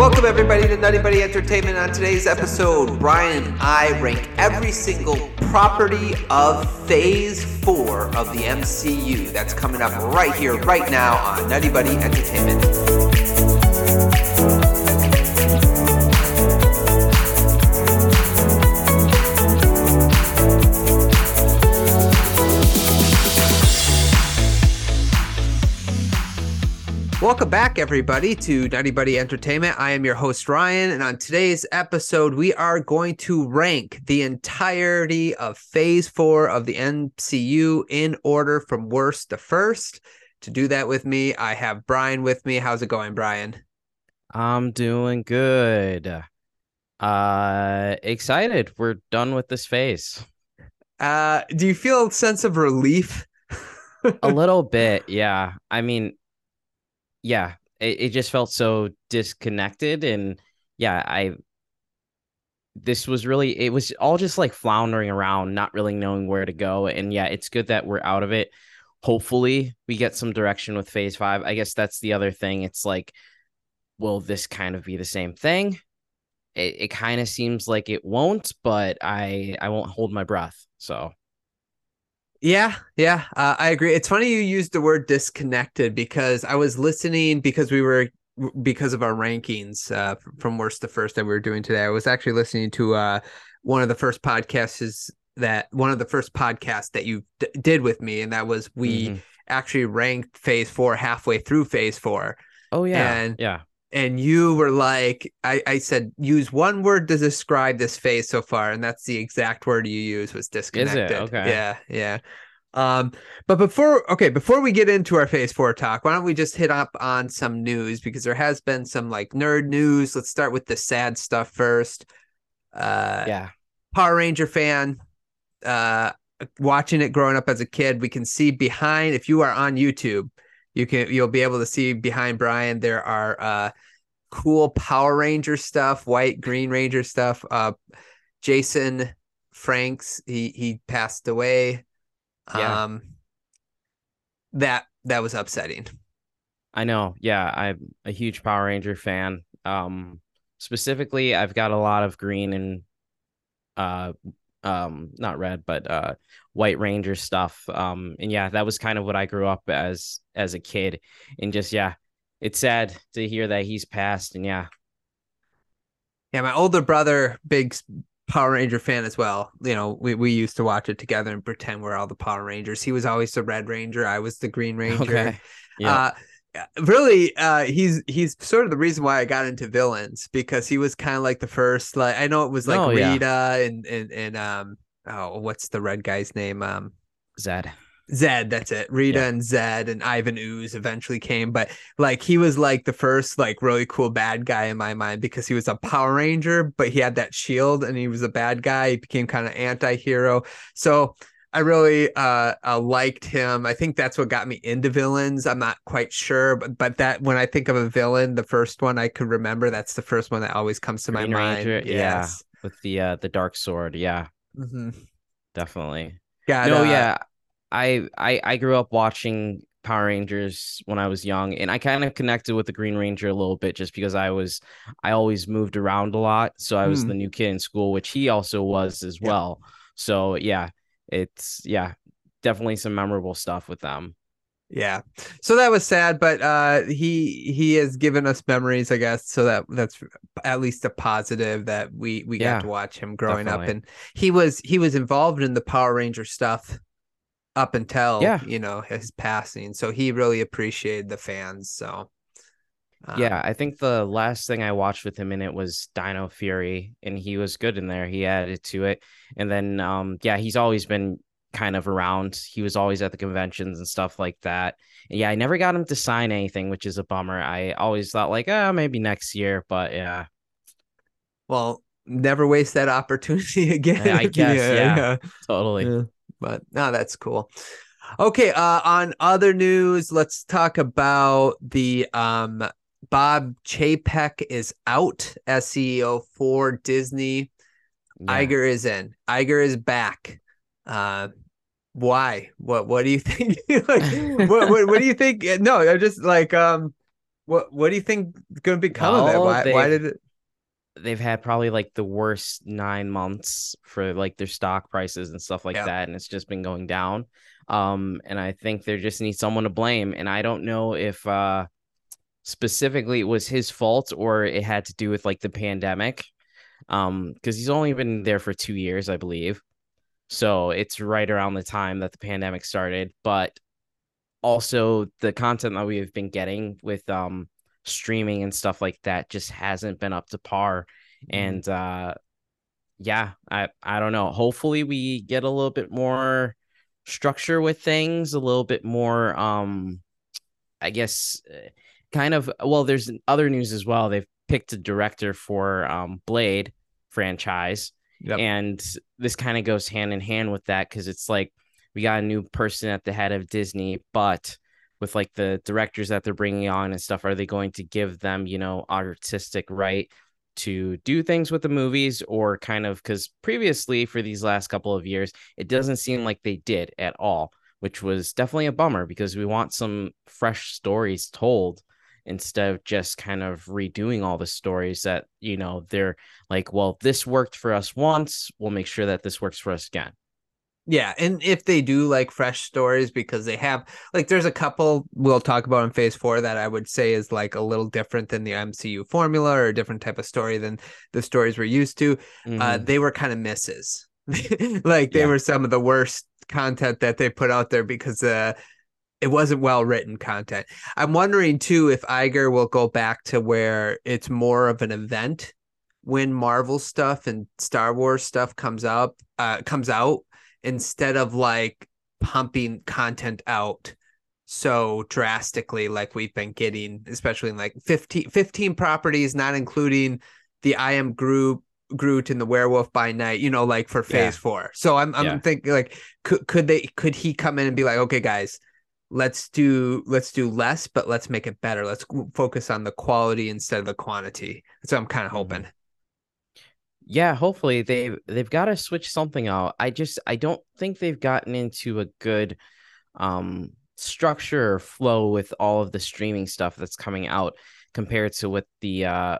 Welcome everybody to Nutty Buddy Entertainment. On today's episode, Brian and I rank every single property of Phase 4 of the MCU. That's coming up right here, right now on Nutty Buddy Entertainment. Welcome back, everybody, to Nutty Buddy Entertainment. I am your host, Ryan, and on today's episode, we are going to rank the entirety of Phase 4 of the MCU in order from worst to first. To do that with me, I have Brian with me. How's it going, Brian? I'm doing good. Uh excited. We're done with this phase. Uh do you feel a sense of relief? a little bit, yeah. I mean, yeah, it, it just felt so disconnected. And yeah, I, this was really, it was all just like floundering around, not really knowing where to go. And yeah, it's good that we're out of it. Hopefully, we get some direction with phase five. I guess that's the other thing. It's like, will this kind of be the same thing? It, it kind of seems like it won't, but I I won't hold my breath. So yeah, yeah, uh, I agree. It's funny you used the word disconnected because I was listening because we were because of our rankings uh, from worst to first that we were doing today. I was actually listening to uh, one of the first podcasts is that one of the first podcasts that you d- did with me, and that was we mm-hmm. actually ranked Phase Four halfway through Phase Four. Oh yeah, and yeah and you were like I, I said use one word to describe this phase so far and that's the exact word you use was disconnected. Okay. Yeah yeah. Um but before okay before we get into our phase four talk why don't we just hit up on some news? Because there has been some like nerd news. Let's start with the sad stuff first. Uh yeah. Power ranger fan uh watching it growing up as a kid we can see behind if you are on youtube you can you'll be able to see behind Brian there are uh cool Power Ranger stuff, white, green Ranger stuff. Uh Jason Franks, he he passed away. Yeah. Um that that was upsetting. I know. Yeah, I'm a huge Power Ranger fan. Um specifically I've got a lot of green and uh um not red but uh white ranger stuff um and yeah that was kind of what i grew up as as a kid and just yeah it's sad to hear that he's passed and yeah yeah my older brother big power ranger fan as well you know we, we used to watch it together and pretend we're all the power rangers he was always the red ranger i was the green ranger okay. yeah. Uh, really uh he's he's sort of the reason why i got into villains because he was kind of like the first like i know it was like oh, rita yeah. and and and um oh what's the red guy's name um Zedd Zedd, that's it. Rita yeah. and Zedd and Ivan Ooze eventually came, but like he was like the first like really cool bad guy in my mind because he was a Power Ranger, but he had that shield and he was a bad guy. He became kind of anti-hero. So I really uh, uh, liked him. I think that's what got me into villains. I'm not quite sure, but but that when I think of a villain, the first one I could remember, that's the first one that always comes to Green my Ranger, mind. Yes. Yeah, with the uh, the dark sword. Yeah, mm-hmm. definitely. Got, no, uh, yeah. I, I I grew up watching Power Rangers when I was young, and I kind of connected with the Green Ranger a little bit just because I was I always moved around a lot, so I was mm. the new kid in school, which he also was as yeah. well. So yeah, it's yeah, definitely some memorable stuff with them. Yeah. So that was sad, but uh he he has given us memories, I guess. So that that's at least a positive that we we yeah, got to watch him growing definitely. up and he was he was involved in the Power Ranger stuff up until yeah. you know his passing. So he really appreciated the fans. So um, yeah, I think the last thing I watched with him in it was Dino Fury, and he was good in there. He added to it, and then um, yeah, he's always been kind of around. He was always at the conventions and stuff like that. And yeah, I never got him to sign anything, which is a bummer. I always thought like, oh, maybe next year, but yeah. Well, never waste that opportunity again. I guess, yeah, yeah, yeah. totally. Yeah. But no, that's cool. Okay, uh, on other news, let's talk about the um Bob Chapek is out as CEO for Disney. Yeah. Iger is in. Iger is back. Uh, why? What? What do you think? like, what, what? What do you think? No, I'm just like, um, What What do you think going to become of it? Why Why they've- did it? they've had probably like the worst nine months for like their stock prices and stuff like Yeah. that and it's just been going down um and i think there just needs someone to blame and i don't know if uh specifically it was his fault or it had to do with like the pandemic um because he's only been there for two years i believe. So it's right around the time that the pandemic started but also the content that we've been getting with um streaming and stuff like that just hasn't been up to par and uh yeah i i don't know. Hopefully we get a little bit more structure with things a little bit more um i guess uh, kind of well there's other news as well they've picked a director for um blade franchise Yep. and this kind of goes hand in hand with that because it's like we got a new person at the head of disney but with like the directors that they're bringing on and stuff are they going to give them you know artistic right to do things with the movies or kind of because previously for these last couple of years it doesn't seem like they did at all which was definitely a bummer because we want some fresh stories told instead of just kind of redoing all the stories that you know they're like well this worked for us once we'll make sure that this works for us again Yeah, and if they do like fresh stories, because they have like there's a couple we'll talk about in Phase Four that I would say is like a little different than the MCU formula or a different type of story than the stories we're used to. Uh, Mhm. they were kind of misses. like they Yeah. were some of the worst content that they put out there because uh, it wasn't well written content. I'm wondering too if Iger will go back to where it's more of an event when Marvel stuff and Star Wars stuff comes up uh, comes out instead of like pumping content out so drastically like we've been getting especially in like 15, 15 properties not including the I am Groot Groot and the Werewolf by Night you know like for phase Yeah. 4 so I'm I'm Yeah. thinking like could could they could he come in and be like okay guys let's do let's do less but let's make it better. Let's focus on the quality instead of the quantity. So i'm kind of Mhm. hoping. Yeah hopefully they've they've got to switch something out. I just i don't think they've gotten into a good um structure or flow with all of the streaming stuff that's coming out compared to with the uh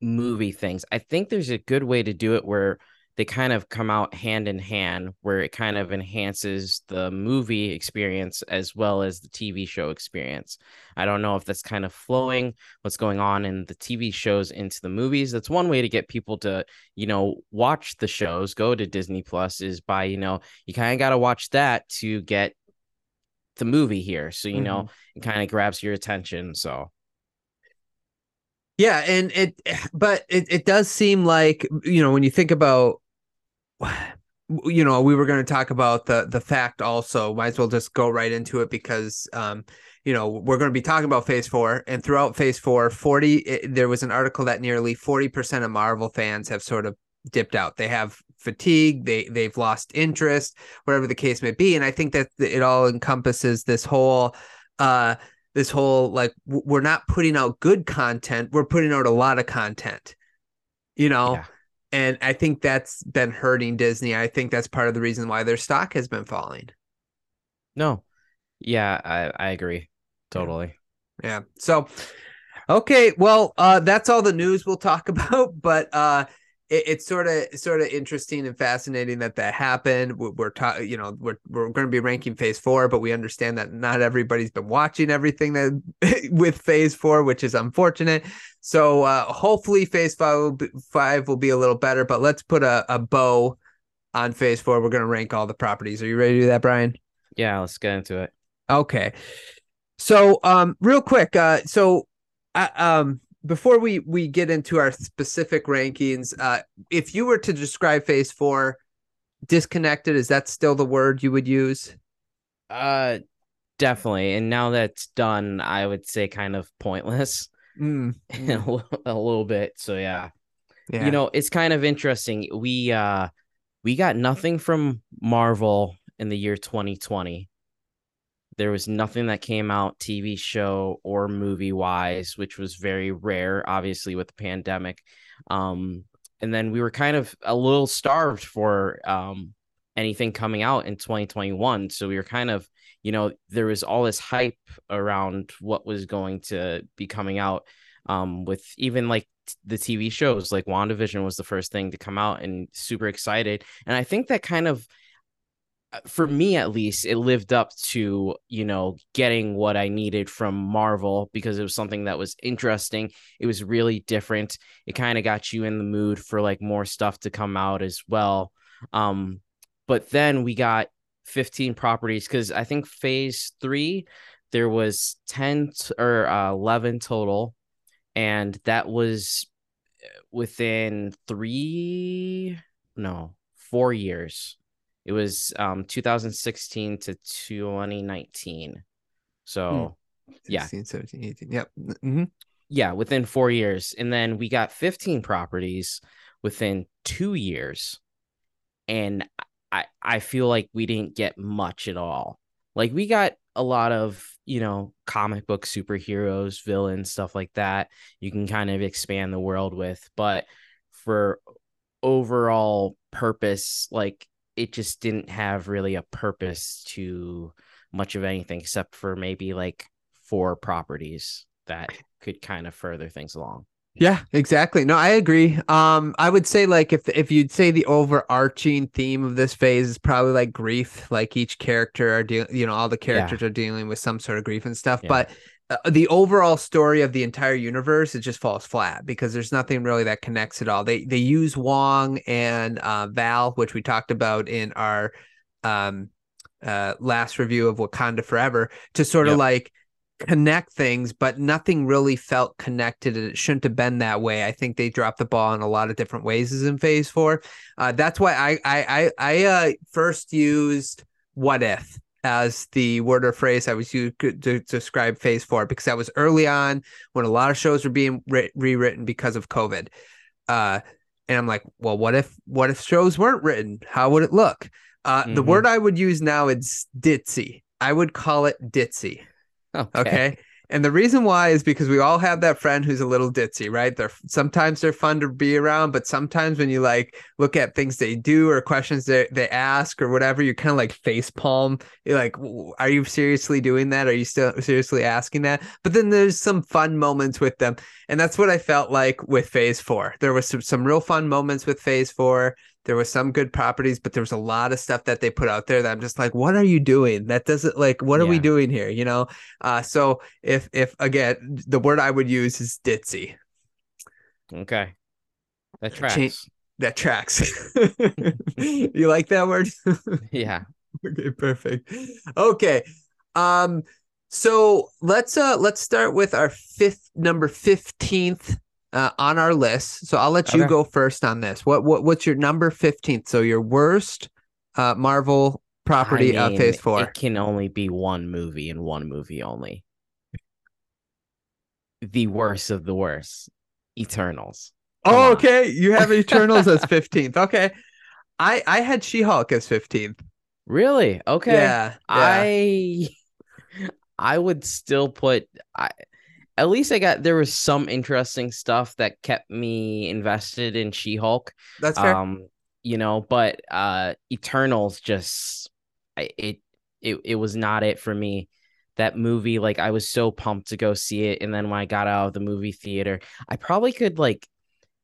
movie things. I think there's a good way to do it where they kind of come out hand in hand where it kind of enhances the movie experience as well as the TV show experience. I don't know if that's kind of flowing what's going on in the TV shows into the movies. That's one way to get people to, you know, watch the shows, go to Disney Plus is by, you know, you kind of got to watch that to get the movie here. So, you know, mm-hmm. it kind of grabs your attention. So, Yeah, and it but it, it does seem like you know when you think about you know we were going to talk about the the fact also might as well just go right into it because um you know we're going to be talking about phase 4 and throughout phase 4 40 it, there was an article that nearly 40% of Marvel fans have sort of dipped out they have fatigue they they've lost interest whatever the case may be and I think that it all encompasses this whole uh this whole like we're not putting out good content we're putting out a lot of content you know Yeah. And i think that's been hurting disney i think that's part of the reason why their stock has been falling no. Yeah, I, I agree. Totally. yeah so okay well uh that's all the news we'll talk about but uh it, it's sort of sort of interesting and fascinating that that happened. We're, we're ta- you know we're, we're going to be ranking phase four but we understand that not everybody's been watching everything that with phase four which is unfortunate. So uh hopefully phase five will be, five will be a little better but let's put a, a bow on phase four. We're going to rank all the properties. Are you ready to do that brian? Yeah, let's get into it. Okay. So, um, real quick, uh, so, uh, um, before we we get into our specific rankings, uh, if you were to describe Phase Four, disconnected, is that still the word you would use? Uh, definitely. And now that's done, I would say kind of pointless Mm, a little- a little bit. So yeah. yeah. you know, it's kind of interesting. We uh, we got nothing from Marvel in the year 2020. There was nothing that came out TV show or movie wise, which was very rare, obviously with the pandemic. Um, and then we were kind of a little starved for um anything coming out in 2021. So we were kind of, you know, there was all this hype around what was going to be coming out. Um, with even like the TV shows, like WandaVision was the first thing to come out and super excited. And I think that kind of for me at least it lived up to you know getting what i needed from marvel because it was something that was interesting. It was really different. It kind of got you in the mood for like more stuff to come out as well. Um but then we got 15 properties because i think phase three there was 10 t- or uh, 11 total. And that was uh, within three no four years it was um 2016 to 2019. So Hmm. Yeah. 16, 17, 18. Yep. hmm yeah, within four years. And then we got 15 properties within two years. And I I feel like we didn't get much at all. Like we got a lot of, you know, comic book superheroes, villains, stuff like that. You can kind of expand the world with, but for overall purpose, like it just didn't have really a purpose to much of anything except for maybe like four properties that could kind of further things along. Yeah, exactly. No, I agree. Um, I would say like if if you'd say the overarching theme of this phase is probably like grief, like each character are dealing, you know, all the characters are dealing with some sort of grief and stuff. Yeah. But the overall story of the entire universe it just falls flat because there's nothing really that connects it all. They they use Wong and uh, Val, which we talked about in our um uh last review of Wakanda Forever, to sort of Yep. like connect things, but nothing really felt connected, and it shouldn't have been that way. I think they dropped the ball in a lot of different ways as in Phase Four. Uh, that's why I I I, I uh, first used "What if" as the word or phrase I was used to describe Phase Four because that was early on when a lot of shows were being re- rewritten because of COVID. Uh, and I'm like, well, what if what if shows weren't written? How would it look? Uh, The Mhm. word I would use now is ditzy. I would call it ditzy. Okay. Okay. And the reason why is because we all have that friend who's a little ditzy, right? They're sometimes they're fun to be around, but sometimes when you like look at things they do or questions they, they ask or whatever, you kind of like face palm. You're like, are you seriously doing that? Are you still seriously asking that? But then there's some fun moments with them. And that's what I felt like with phase four. There was some, some real fun moments with phase four. There was some good properties, but there was a lot of stuff that they put out there that I'm just like, what are you doing? That doesn't like, what are we doing here? You know? Uh, so if if again the word I would use is ditzy. Okay. That tracks. That tracks. you like that word? yeah. okay, perfect. Okay. Um so let's uh let's start with our fifth number 15th uh, on our list. So I'll let you Okay. go first on this. What what what's your number 15th? So your worst uh Marvel property I of phase 4. It can only be one movie and one movie only. The worst of the worst. Eternals. Come Oh, on. okay. You have Eternals as 15th. Okay. I I had She-Hulk as 15th. Really? Okay. Yeah. yeah. I I would still put I at least I got there was some interesting stuff that kept me invested in She-Hulk. That's fair. Um, you know, but uh Eternals just I, it it it was not it for me. That movie, like I was so pumped to go see it, and then when I got out of the movie theater, I probably could like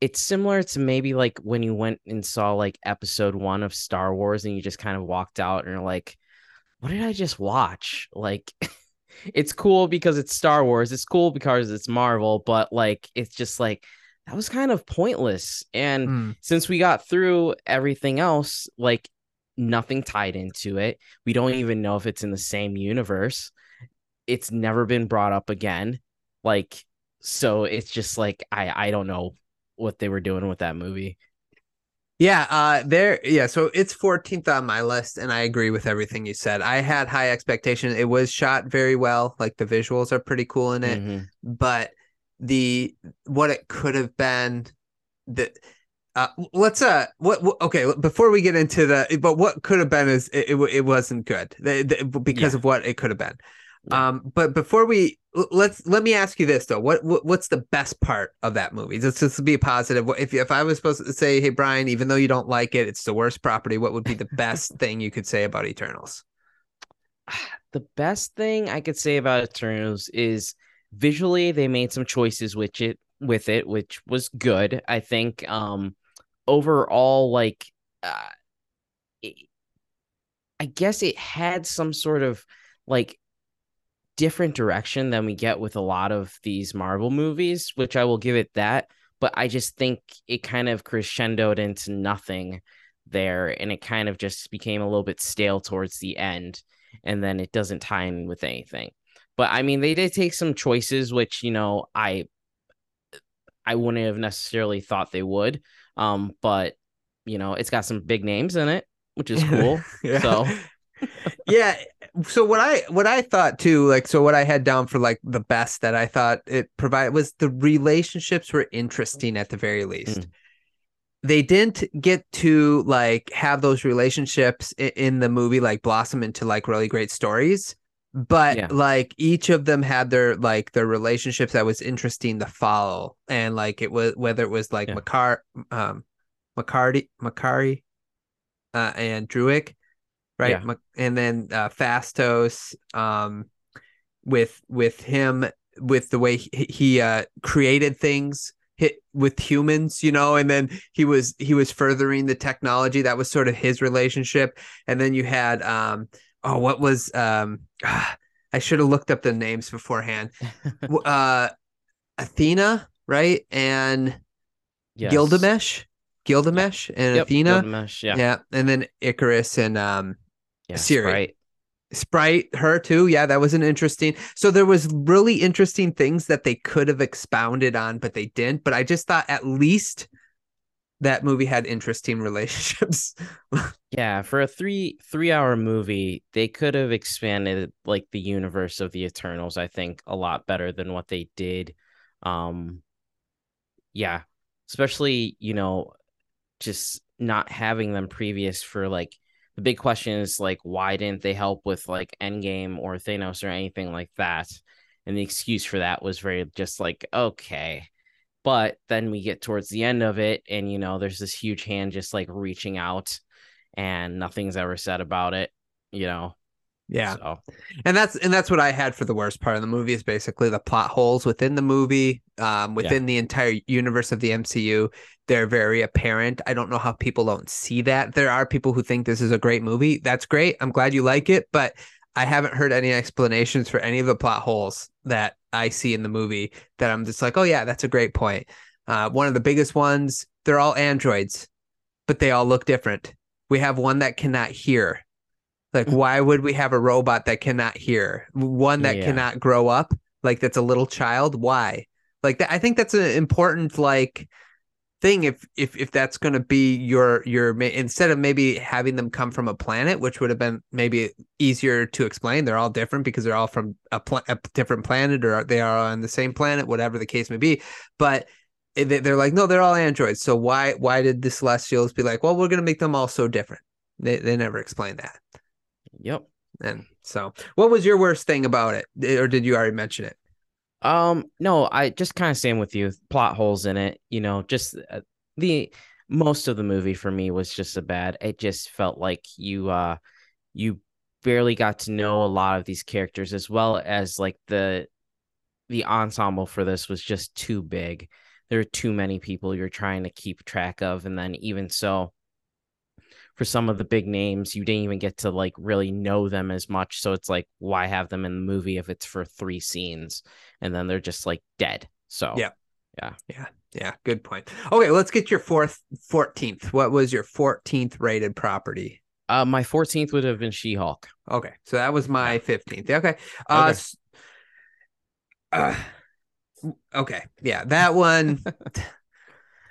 it's similar to maybe like when you went and saw like episode one of Star Wars and you just kind of walked out and you're like, what did I just watch? Like it's cool because it's Star Wars, it's cool because it's Marvel, but like it's just like that was kind of pointless. And Mm. since we got through everything else, like nothing tied into it. We don't even know if it's in the same universe. It's never been brought up again. Like, so it's just like I I don't know what they were doing with that movie. Yeah, uh there yeah, so it's 14th on my list and I agree with everything you said. I had high expectations. It was shot very well. Like the visuals are pretty cool in it, Mhm. but the what it could have been the uh let's uh what, what okay before we get into the but what could have been is it it, it wasn't good the, the, because Yeah. of what it could have been Yeah. um but before we let's let me ask you this though. What, what what's the best part of that movie? Let's just be positive. If if I was supposed to say, hey Brian, even though you don't like it, it's the worst property. What would be the best thing you could say about Eternals? The best thing I could say about Eternals is visually they made some choices which it with it, which was good. I think um overall, like uh, it, I guess it had some sort of like different direction than we get with a lot of these Marvel movies, which I will give it that. But I just think it kind of crescendoed into nothing there, and it kind of just became a little bit stale towards the end, and then it doesn't tie in with anything. But I mean, they did take some choices, which you know I I wouldn't have necessarily thought they would. Um, but you know, it's got some big names in it, which is cool. yeah. So yeah. So what I what I thought too, like so what I had down for like the best that I thought it provided was the relationships were interesting at the very least. Mm. They didn't get to like have those relationships in, in the movie like blossom into like really great stories but yeah. like each of them had their like their relationships that was interesting to follow and like it was whether it was like yeah. Makar um McCarty Makkari uh and Druig right yeah. and then uh Phastos um with with him with the way he, he uh created things hit with humans you know and then he was he was furthering the technology that was sort of his relationship and then you had um oh, what was um I should have looked up the names beforehand. uh Athena, right? And yes. Gilgamesh. Gilgamesh and yep. Athena. Gilgamesh, yeah. Yeah. And then Ikaris and um yeah. Sprite. Sprite, her too. Yeah, that was an interesting. So there was really interesting things that they could have expounded on, but they didn't. But I just thought at least that movie had interesting relationships. yeah, for a three three hour movie, they could have expanded like the universe of the Eternals, I think, a lot better than what they did. Um yeah, especially, you know, just not having them previous for like the big question is like why didn't they help with like Endgame or Thanos or anything like that? And the excuse for that was very just like, okay, but then we get towards the end of it, and you know, there's this huge hand just like reaching out, and nothing's ever said about it. You know, yeah. So. And that's and that's what I had for the worst part of the movie is basically the plot holes within the movie, um, within yeah. the entire universe of the MCU. They're very apparent. I don't know how people don't see that. There are people who think this is a great movie. That's great. I'm glad you like it, but I haven't heard any explanations for any of the plot holes that I see in the movie that I'm just like, oh yeah, that's a great point. Uh, one of the biggest ones, they're all androids, but they all look different. We have one that cannot hear. Like, why would we have a robot that cannot hear? One that yeah. cannot grow up, like that's a little child. Why? Like that, I think that's an important like thing if if if that's going to be your your instead of maybe having them come from a planet which would have been maybe easier to explain they're all different because they're all from a, pl- a different planet or they are on the same planet whatever the case may be but eh, they're like no they're all androids so why why did the celestials be like well we're going to make them all so different they, they never explained that yep and so what was your worst thing about it or did you already mention it um, no, I just kind of same with you. Plot holes in it, you know, just uh, the most of the movie for me was just a bad. It just felt like you uh you barely got to know a lot of these characters as well as like the the ensemble for this was just too big. There are too many people you're trying to keep track of and then even so for some of the big names, you didn't even get to like really know them as much. So it's like, why have them in the movie if it's for three scenes and then they're just like dead? So yeah, yeah, yeah, yeah. Good point. Okay, let's get your fourth, fourteenth. What was your fourteenth rated property? Uh, my fourteenth would have been She Hulk. Okay, so that was my fifteenth. Okay. Uh, okay. Uh, okay, yeah, that one.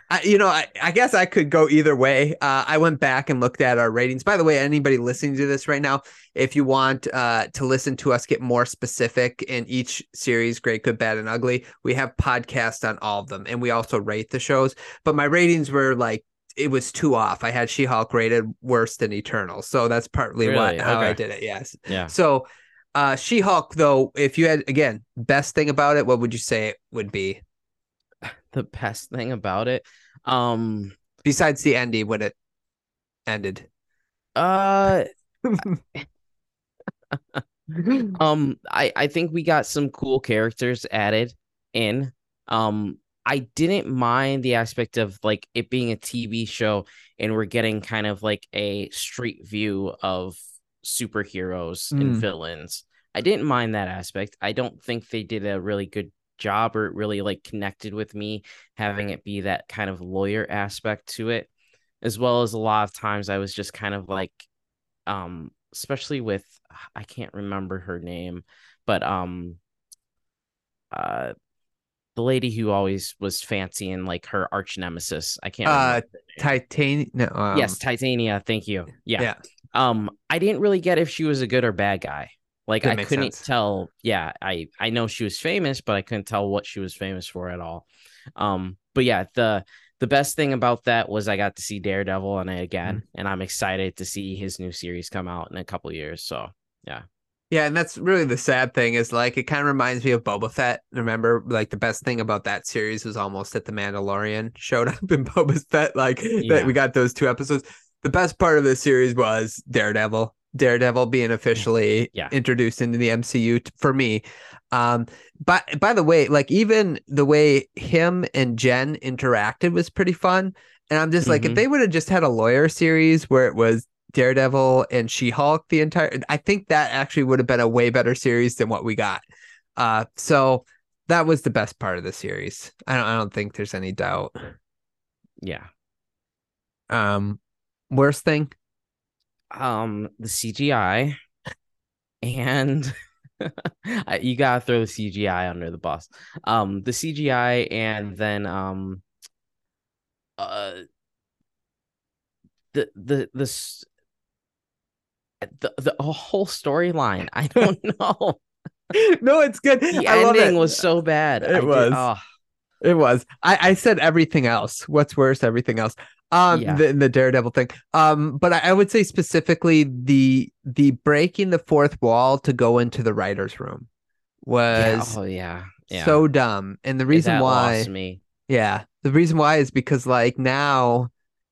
I, you know, I, I guess I could go either way. Uh, I went back and looked at our ratings. By the way, anybody listening to this right now, if you want uh, to listen to us get more specific in each series, Great, Good, Bad, and Ugly, we have podcasts on all of them, and we also rate the shows. But my ratings were like it was too off. I had She Hulk rated worse than Eternal, so that's partly really? what how okay. I did it. Yes. Yeah. So Uh, She Hulk, though, if you had again best thing about it, what would you say it would be The best thing about it, um, besides the ending when it ended? uh, um, I I think we got some cool characters added in. Um, I didn't mind the aspect of like it being a TV show and we're getting kind of like a street view of superheroes and Mm. villains. I didn't mind that aspect. I don't think they did a really good job or it really like connected with me having it be that kind of lawyer aspect to it as well as a lot of times I was just kind of like um especially with I can't remember her name but um uh the lady who always was fancy and like her arch nemesis. I can't Uh, name. No. Um, yes, Titania. Thank you. Yeah. Yeah. Um, I didn't really get if she was a good or bad guy. Like That I couldn't sense. tell. Yeah, I I know she was famous, but I couldn't tell what she was famous for at all. Um, but yeah, the the best thing about that was I got to see Daredevil and again, Mm-hmm. and I'm excited to see his new series come out in a couple years. So yeah. Yeah, and that's really the sad thing is like it kind of reminds me of Boba Fett. Remember, like the best thing about that series was almost that the Mandalorian showed up in Boba Fett. Like Yeah. that we got those two episodes. The best part of the series was Daredevil. Daredevil being officially Yeah. introduced into the MCU t- for me. Um, but by the way, like even the way him and Jen interacted was pretty fun. And I'm just like, if Mhm. they would have just had a lawyer series where it was Daredevil and She Hulk the entire, I think that actually would have been a way better series than what we got. Uh, so that was the best part of the series. I don't, I don't think there's any doubt. yeah. Um, worst thing, um the CGI and you gotta throw the CGI under the bus. Um the CGI and then um uh the the the the, the whole storyline. I don't know. no, it's good. The I love ending it. was so bad. It I did- was. oh, It was. I, I said everything else. What's worse? Everything else. Um, Yeah. the, the Daredevil thing. Um, but I, I would say specifically the the breaking the fourth wall to go into the writers' room yeah. was Oh yeah. Yeah. so dumb. And the reason that why, me. yeah, the reason why is because like now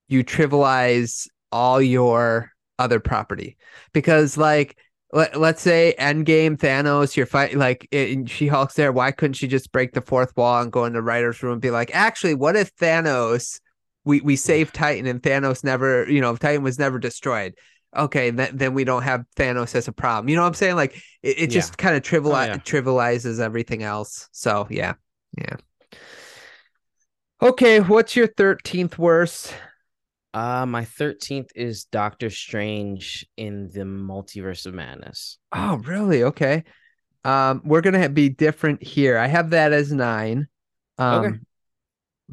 you trivialize all your other property because like. Let, let's say Endgame Thanos, you're fighting like She Hulk's there. Why couldn't she just break the fourth wall and go in the writer's room and be like, actually, what if Thanos, we, we saved Titan and Thanos never, you know, Titan was never destroyed. Okay, then, then we don't have Thanos as a problem. You know what I'm saying? Like it, it Yeah. just kind of trivial, Oh, yeah. trivializes everything else. So yeah, yeah. Okay, what's your 13th worst? Uh my 13th is Doctor Strange in the Multiverse of Madness. Oh, really? Okay. Um, we're gonna be different here. I have that as nine. Um, Okay.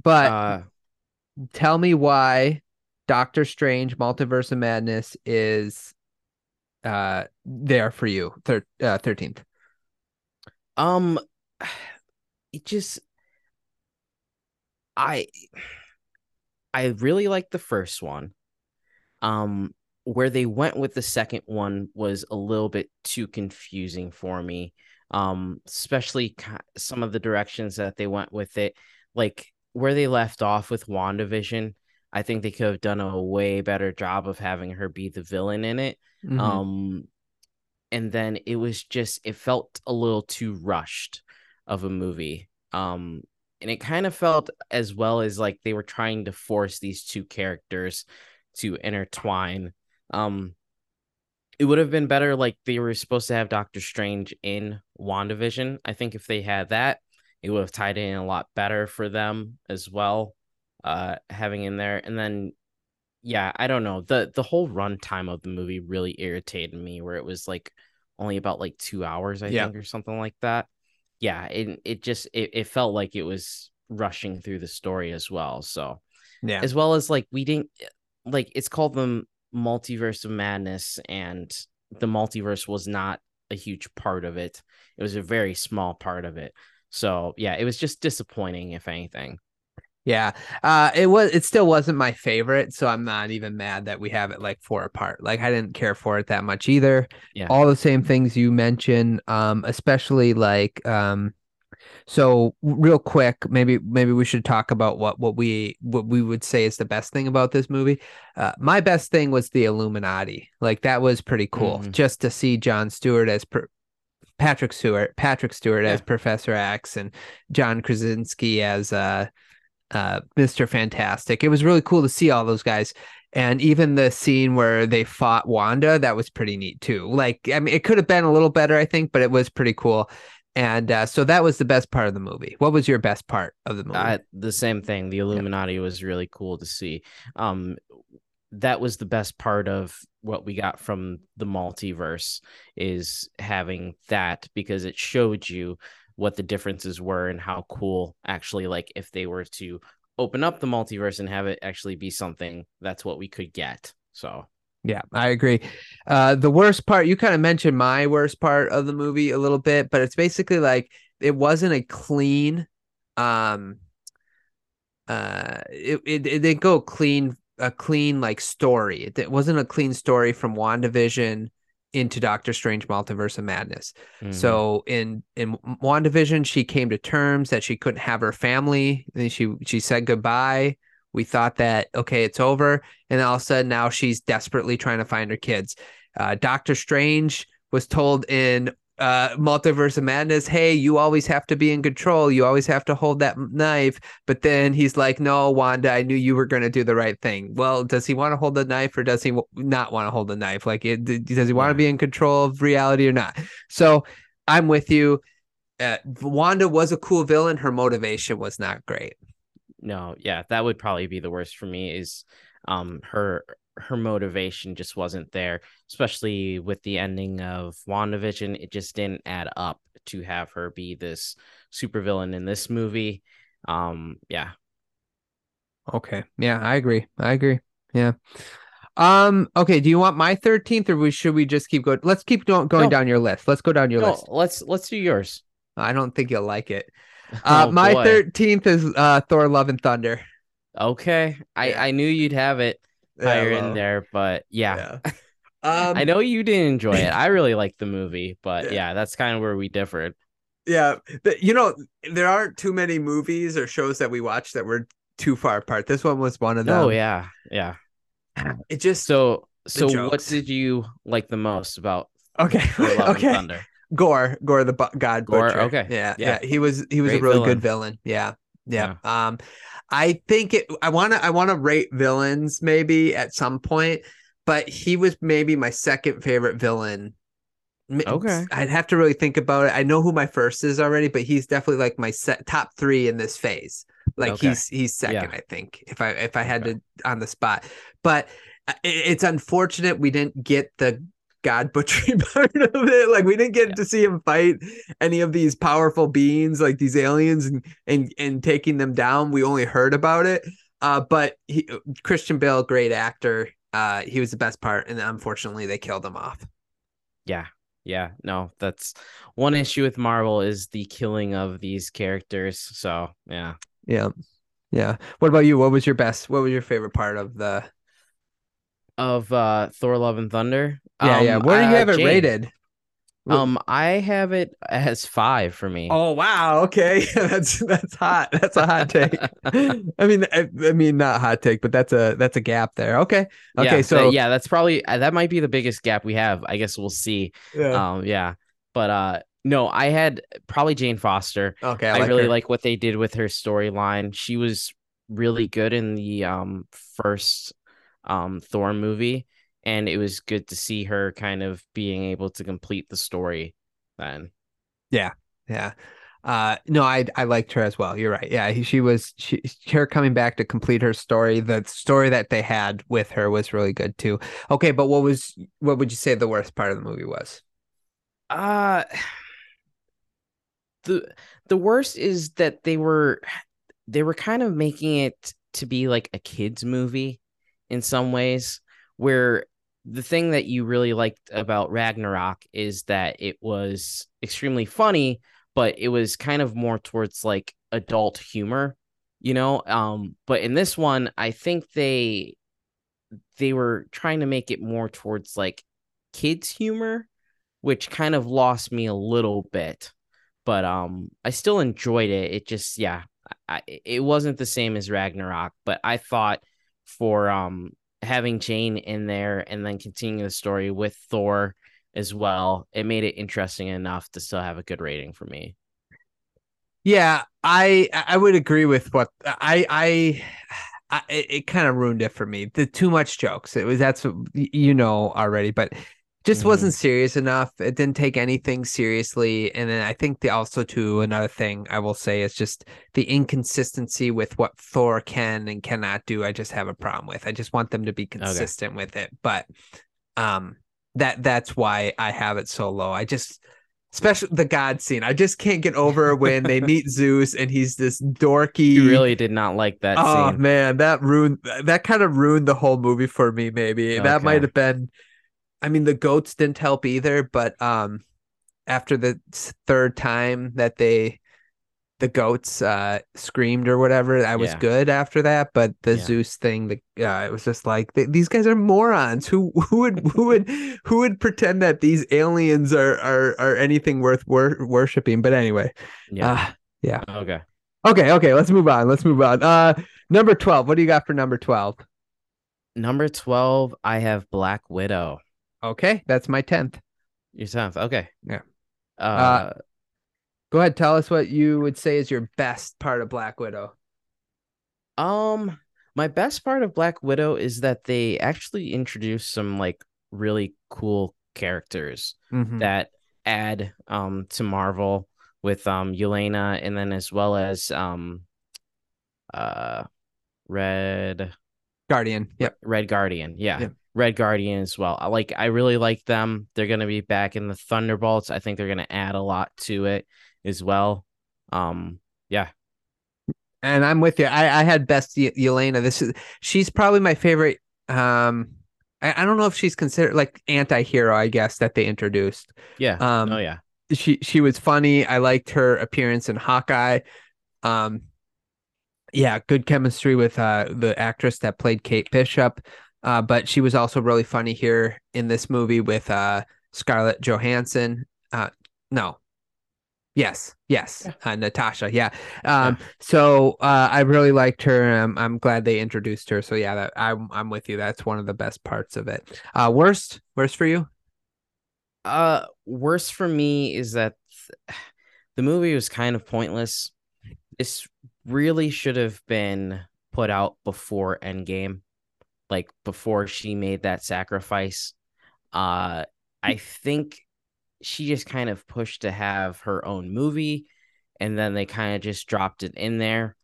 but Uh tell me why Doctor Strange Multiverse of Madness is uh there for you. Thir- uh, 13th. Um, it just I I really like the first one. Um, where they went with the second one was a little bit too confusing for me. Um, especially some of the directions that they went with it, like where they left off with WandaVision. I think they could have done a way better job of having her be the villain in it. Mhm. Um, and then it was just it felt a little too rushed of a movie. Um, and it kind of felt as well as like they were trying to force these two characters to intertwine. Um, it would have been better like they were supposed to have Doctor Strange in WandaVision. I think if they had that, it would have tied in a lot better for them as well. Uh, having in there, and then yeah, I don't know. The the whole runtime of the movie really irritated me where it was like only about like two hours, I Yeah. think, or something like that. Yeah, it it just it, it felt like it was rushing through the story as well. So yeah. as well as like we didn't like it's called the multiverse of madness, and the multiverse was not a huge part of it. It was a very small part of it. So yeah, it was just disappointing, if anything. Yeah. Uh it was it still wasn't my favorite, so I'm not even mad that we have it like four apart. Like I didn't care for it that much either. Yeah. All the same things you mentioned, um, especially like um so real quick, maybe maybe we should talk about what what we what we would say is the best thing about this movie. Uh, my best thing was the Illuminati. Like that was pretty cool, Mhm. just to see John Stewart as per- Patrick Stewart, Patrick Stewart as Professor X, and John Krasinski as uh, uh, Mr. Fantastic. It was really cool to see all those guys. And even the scene where they fought Wanda, that was pretty neat too. Like, I mean, it could have been a little better, I think, but it was pretty cool. And uh, so that was the best part of the movie. What was your best part of the movie? I, the same thing. The Illuminati was really cool to see. Um, that was the best part of what we got from the multiverse is having that because it showed you what the differences were and how cool actually like if they were to open up the multiverse and have it actually be something that's what we could get. So Yeah, I agree. Uh, the worst part, you kind of mentioned my worst part of the movie a little bit, but it's basically like it wasn't a clean, um, uh, it, it, it didn't go clean, a clean like story. It, wasn't a clean story from WandaVision into Doctor Strange Multiverse of Madness. mhm. So in in WandaVision, she came to terms that she couldn't have her family. And she she said goodbye. We thought that okay, it's over, and all of a sudden now she's desperately trying to find her kids. Uh, Doctor Strange was told in uh, Multiverse of Madness, "Hey, you always have to be in control. You always have to hold that knife." But then he's like, "No, Wanda, I knew you were going to do the right thing." Well, does he want to hold the knife or does he w- not want to hold the knife? Like, it, does he want to be in control of reality or not? So I'm with you. Uh, Wanda was a cool villain. Her motivation was not great. no, yeah, that would probably be the worst for me is um her her motivation just wasn't there, especially with the ending of WandaVision. It just didn't add up to have her be this supervillain in this movie. Um, yeah. Okay. Yeah, I agree. I agree. Yeah. Um. Okay. Do you want my thirteenth, or we should we just keep going? Let's keep going, going No. down your list. Let's go down your No, list. let's let's do yours. I don't think you'll like it. Uh, Oh, my boy. thirteenth is uh Thor: Love and Thunder. Okay. I I knew you'd have it higher well, in there, but yeah. Yeah. Um, I know you didn't enjoy it. I really liked the movie, but Yeah. yeah, that's kind of where we differed. Yeah, but you know, there aren't too many movies or shows that we watch that were too far apart. This one was one of them. Oh yeah, yeah. It just So so what did you like the most about okay, Thor: Love and okay. Thunder? Gorr, Gorr the bu- God Gorr, Butcher. okay. yeah, Yeah. yeah, He was he was Great a really good villain. Yeah, yeah. Um, I think it. I want to. I want to rate villains maybe at some point, but he was maybe my second favorite villain. Okay. I'd have to really think about it. I know who my first is already, but he's definitely like my set top three in this phase. Like Okay. he's he's second, Yeah. I think. If I if I had Okay. to on the spot, but uh, it's unfortunate we didn't get the god butchery part of it. Like we didn't get Yeah. to see him fight any of these powerful beings, like these aliens, and and and taking them down. We only heard about it. Uh, but he, Christian Bale, great actor. Uh, he was the best part, and unfortunately, they killed him off. Yeah. Yeah. No, that's one issue with Marvel is the killing of these characters. So yeah. Yeah, yeah. What about you? What was your best? What was your favorite part of the? Of uh Thor Love and Thunder. Yeah, yeah. Um, Where do you uh, have it Jane, rated? Um, I have it as five for me. Oh wow, okay, that's that's hot. That's a hot take. I mean, I, I mean, not hot take, but that's a that's a gap there. Okay, okay. yeah, so yeah, that's probably uh, that might be the biggest gap we have. I guess we'll see. yeah. Um, yeah, but uh, no, I had probably Jane Foster. okay, I, I, like really her. like what they did with her storyline. She was really good in the um first um Thor movie, and it was good to see her kind of being able to complete the story. Then, Yeah. Yeah, uh, no, I I liked her as well. You're right. Yeah, she was she her coming back to complete her story. The story that they had with her was really good too. Okay, but what was what would you say the worst part of the movie was? uh the the worst is that they were they were kind of making it to be like a kids movie in some ways where the thing that you really liked about Ragnarok is that it was extremely funny but it was kind of more towards like adult humor you know. Um, but in this one, I think they they were trying to make it more towards like kids humor, which kind of lost me a little bit. But um, I still enjoyed it. It just yeah, I, it wasn't the same as Ragnarok, but I thought for um having Jane in there and then continuing the story with Thor as well, it made it interesting enough to still have a good rating for me. Yeah, I I would agree with what I I, I it, kind of ruined it for me. The too much jokes. It was that's you know already, but just mm-hmm. wasn't serious enough. It didn't take anything seriously. And then I think the also too another thing I will say is just the inconsistency with what Thor can and cannot do. I just have a problem with. I just want them to be consistent okay. with it. But um that that's why I have it so low. I just especially the god scene. I just can't get over when they meet Zeus and he's this dorky. You really did not like that. Oh scene. man, that ruined that kind of ruined the whole movie for me. Maybe okay. that might have been. I mean, the goats didn't help either, but um, after the third time that they the goats uh screamed or whatever i was yeah. good after that but the yeah. zeus thing the uh, it was just like these guys are morons. Who who would who would who would pretend that these aliens are are are anything worth wor- worshiping? But anyway yeah. uh, yeah. Okay. Okay okay let's move on let's move on. Uh number 12 what do you got for number 12 number 12 i have black widow okay that's my 10th your 10th okay yeah uh, uh Go ahead, tell us what you would say is your best part of Black Widow. Um, my best part of Black Widow is that they actually introduced some like really cool characters mm-hmm. that add um to Marvel with um Yelena and then as well as um uh Red Guardian. Yep. Red Guardian. Yeah. Yep. Red Guardian as well. I like I really like them. They're gonna be back in the Thunderbolts. I think they're gonna add a lot to it as well. Um, yeah. And I'm with you. I, I had best y- Yelena. This is she's probably my favorite. Um, I, I don't know if she's considered like anti-hero, I guess, that they introduced. Yeah. Um, oh yeah. She she was funny. I liked her appearance in Hawkeye. Um, yeah, good chemistry with uh the actress that played Kate Bishop. Uh, but she was also really funny here in this movie with uh Scarlett Johansson. Uh, no, Yes, yes, yeah. Uh, Natasha. Yeah. Um. Yeah. So uh, I really liked her. I'm I'm glad they introduced her. So yeah, that I'm I'm with you. That's one of the best parts of it. Uh, worst, worst for you? Uh, worst for me is that the movie was kind of pointless. This really should have been put out before Endgame, like before she made that sacrifice. Uh, I think she just kind of pushed to have her own movie and then they kind of just dropped it in there.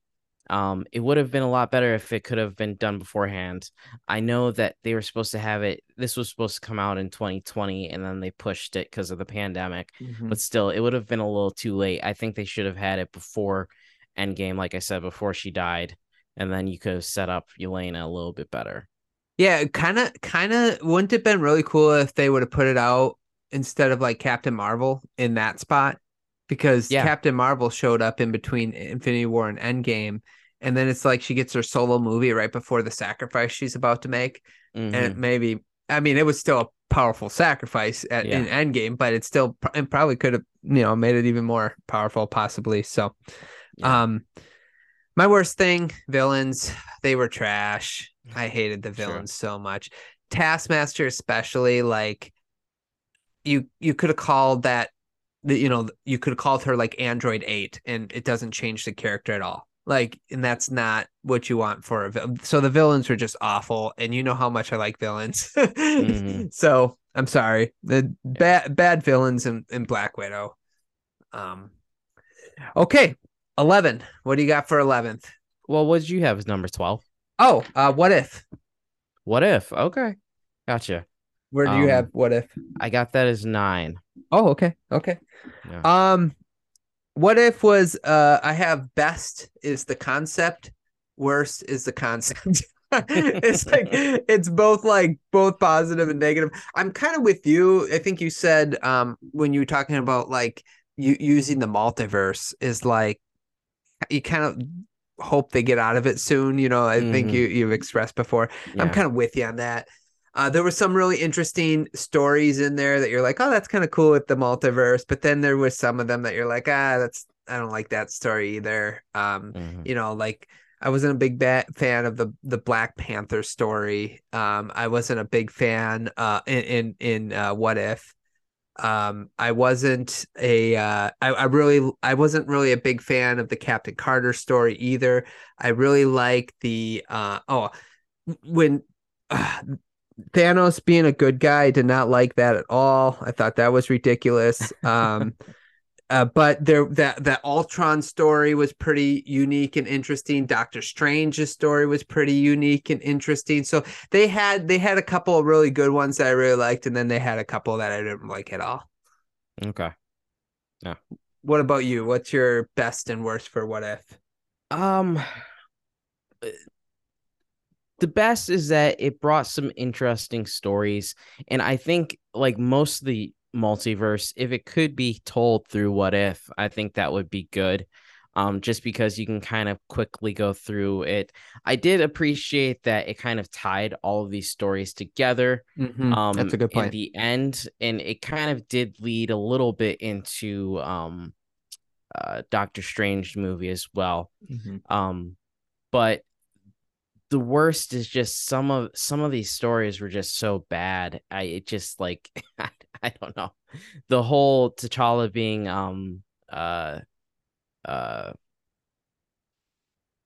Um, it would have been a lot better if it could have been done beforehand. I know that they were supposed to have it, this was supposed to come out in 2020 and then they pushed it because of the pandemic, mm-hmm. but still, it would have been a little too late. I think they should have had it before Endgame, like I said, before she died, and then you could have set up Yelena a little bit better. Yeah, kind of, kind of wouldn't it have been really cool if they would have put it out instead of like Captain Marvel in that spot because yeah. Captain Marvel showed up in between Infinity War and Endgame. And then it's like she gets her solo movie right before the sacrifice she's about to make. Mm-hmm. And maybe, I mean, it was still a powerful sacrifice at, yeah. in Endgame, but it still it probably could have, you know, made it even more powerful, possibly. So, yeah. um, my worst thing, villains, they were trash. I hated the villains sure. so much. Taskmaster, especially, like you you could have called that the, you know you could have called her like android 8 and it doesn't change the character at all. Like and that's not what you want for a villain so the villains were just awful and you know how much i like villains. Mm-hmm. so i'm sorry. The bad bad villains in, in black widow. Um okay 11 what do you got for 11th well what did you have as number 12 oh uh what if what if okay gotcha where do um, you have what if? I got that as nine. Oh, okay. Okay. Yeah. Um what if was uh I have best is the concept, worst is the concept. it's like it's both like both positive and negative. I'm kind of with you. I think you said um when you were talking about like you using the multiverse is like you kind of hope they get out of it soon. You know, I think Mhm. you you've expressed before. I'm kind of with you on that. Uh, there were some really interesting stories in there that you're like, oh, that's kind of cool with the multiverse. But then there was some of them that you're like, ah, that's I don't like that story either. Um, Mhm. you know, like I wasn't a big fan of the the Black Panther story. Um, I wasn't a big fan uh in in, in uh, What If. Um, I wasn't a uh, I, I really I wasn't really a big fan of the Captain Carter story either. I really like the uh oh when uh, Thanos being a good guy I did not like that at all. I thought that was ridiculous. Um uh, but there that that Ultron story was pretty unique and interesting. Doctor Strange's story was pretty unique and interesting. So they had they had a couple of really good ones that I really liked, and then they had a couple that I didn't like at all. Okay. Yeah. What about you? What's your best and worst for What If? Um, the best is that it brought some interesting stories, and I think like most of the multiverse, if it could be told through What If, I think that would be good. Um, just because you can kind of quickly go through it. I did appreciate that it kind of tied all of these stories together. Mhm, Um, That's a good In point. the end, and it kind of did lead a little bit into um, uh, Doctor Strange movie as well. Mhm. Um, but the worst is just some of some of these stories were just so bad. I it just like I, don't know. The whole T'Challa being um uh uh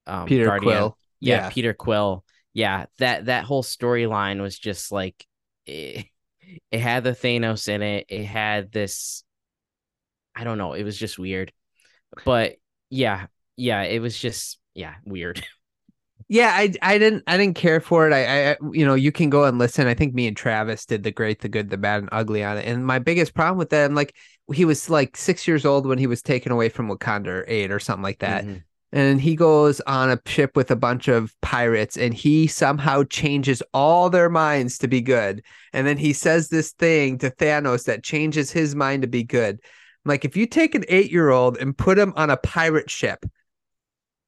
um Peter Guardian- Quill. Yeah, Yeah. Peter Quill. Yeah, that that whole storyline was just like it, it had the Thanos in it. It had this I don't know, it was just weird. But yeah, yeah, it was just yeah, weird. Yeah, I I didn't I didn't care for it. I, I you know you can go and listen. I think me and Travis did the great, the good, the bad, and ugly on it. And my biggest problem with that, I'm like he was like six years old when he was taken away from Wakanda, or eight or something like that. Mhm. And he goes on a ship with a bunch of pirates, and he somehow changes all their minds to be good. And then he says this thing to Thanos that changes his mind to be good. Like if you take an eight year old and put him on a pirate ship,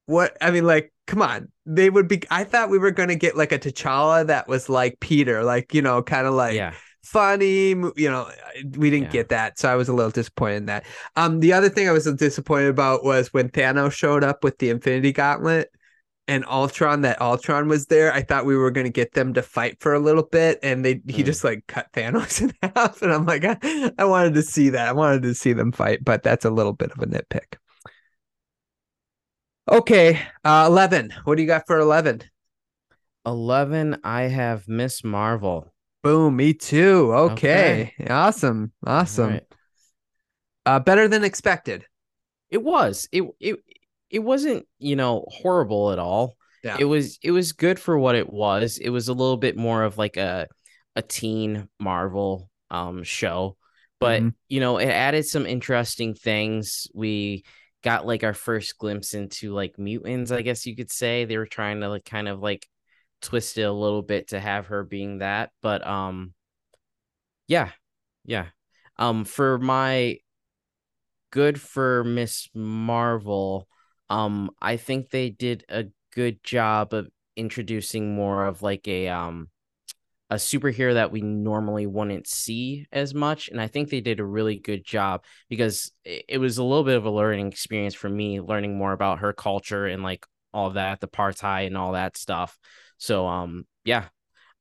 what I mean, like, come on, they would be. I thought we were gonna get like a T'Challa that was like Peter, like you know, kind of like yeah. funny. You know, we didn't Yeah. get that, so I was a little disappointed in that. Um, the other thing I was disappointed about was when Thanos showed up with the Infinity Gauntlet and Ultron. That Ultron was there. I thought we were gonna get them to fight for a little bit, and they he Mm. just like cut Thanos in half, and I'm like, I, I wanted to see that. I wanted to see them fight, but that's a little bit of a nitpick. Okay, uh, eleven. What do you got for eleven? 11 I have Miss Marvel. Boom, me too. Okay, awesome, awesome. Alright. Uh, better than expected. It was. It it it wasn't, you know, horrible at all. Yeah. It was it was good for what it was. It was a little bit more of like a a teen Marvel um show. But, Mhm. you know, it added some interesting things. We got like our first glimpse into like mutants, I guess you could say. They were trying to like kind of like twist it a little bit to have her being that. But um yeah. Yeah. Um for my good for Miss Marvel. Um, I think they did a good job of introducing more of like a um a superhero that we normally wouldn't see as much, and I think they did a really good job because it, was a little bit of a learning experience for me, learning more about her culture and like all that, the partai and all that stuff. So um, yeah,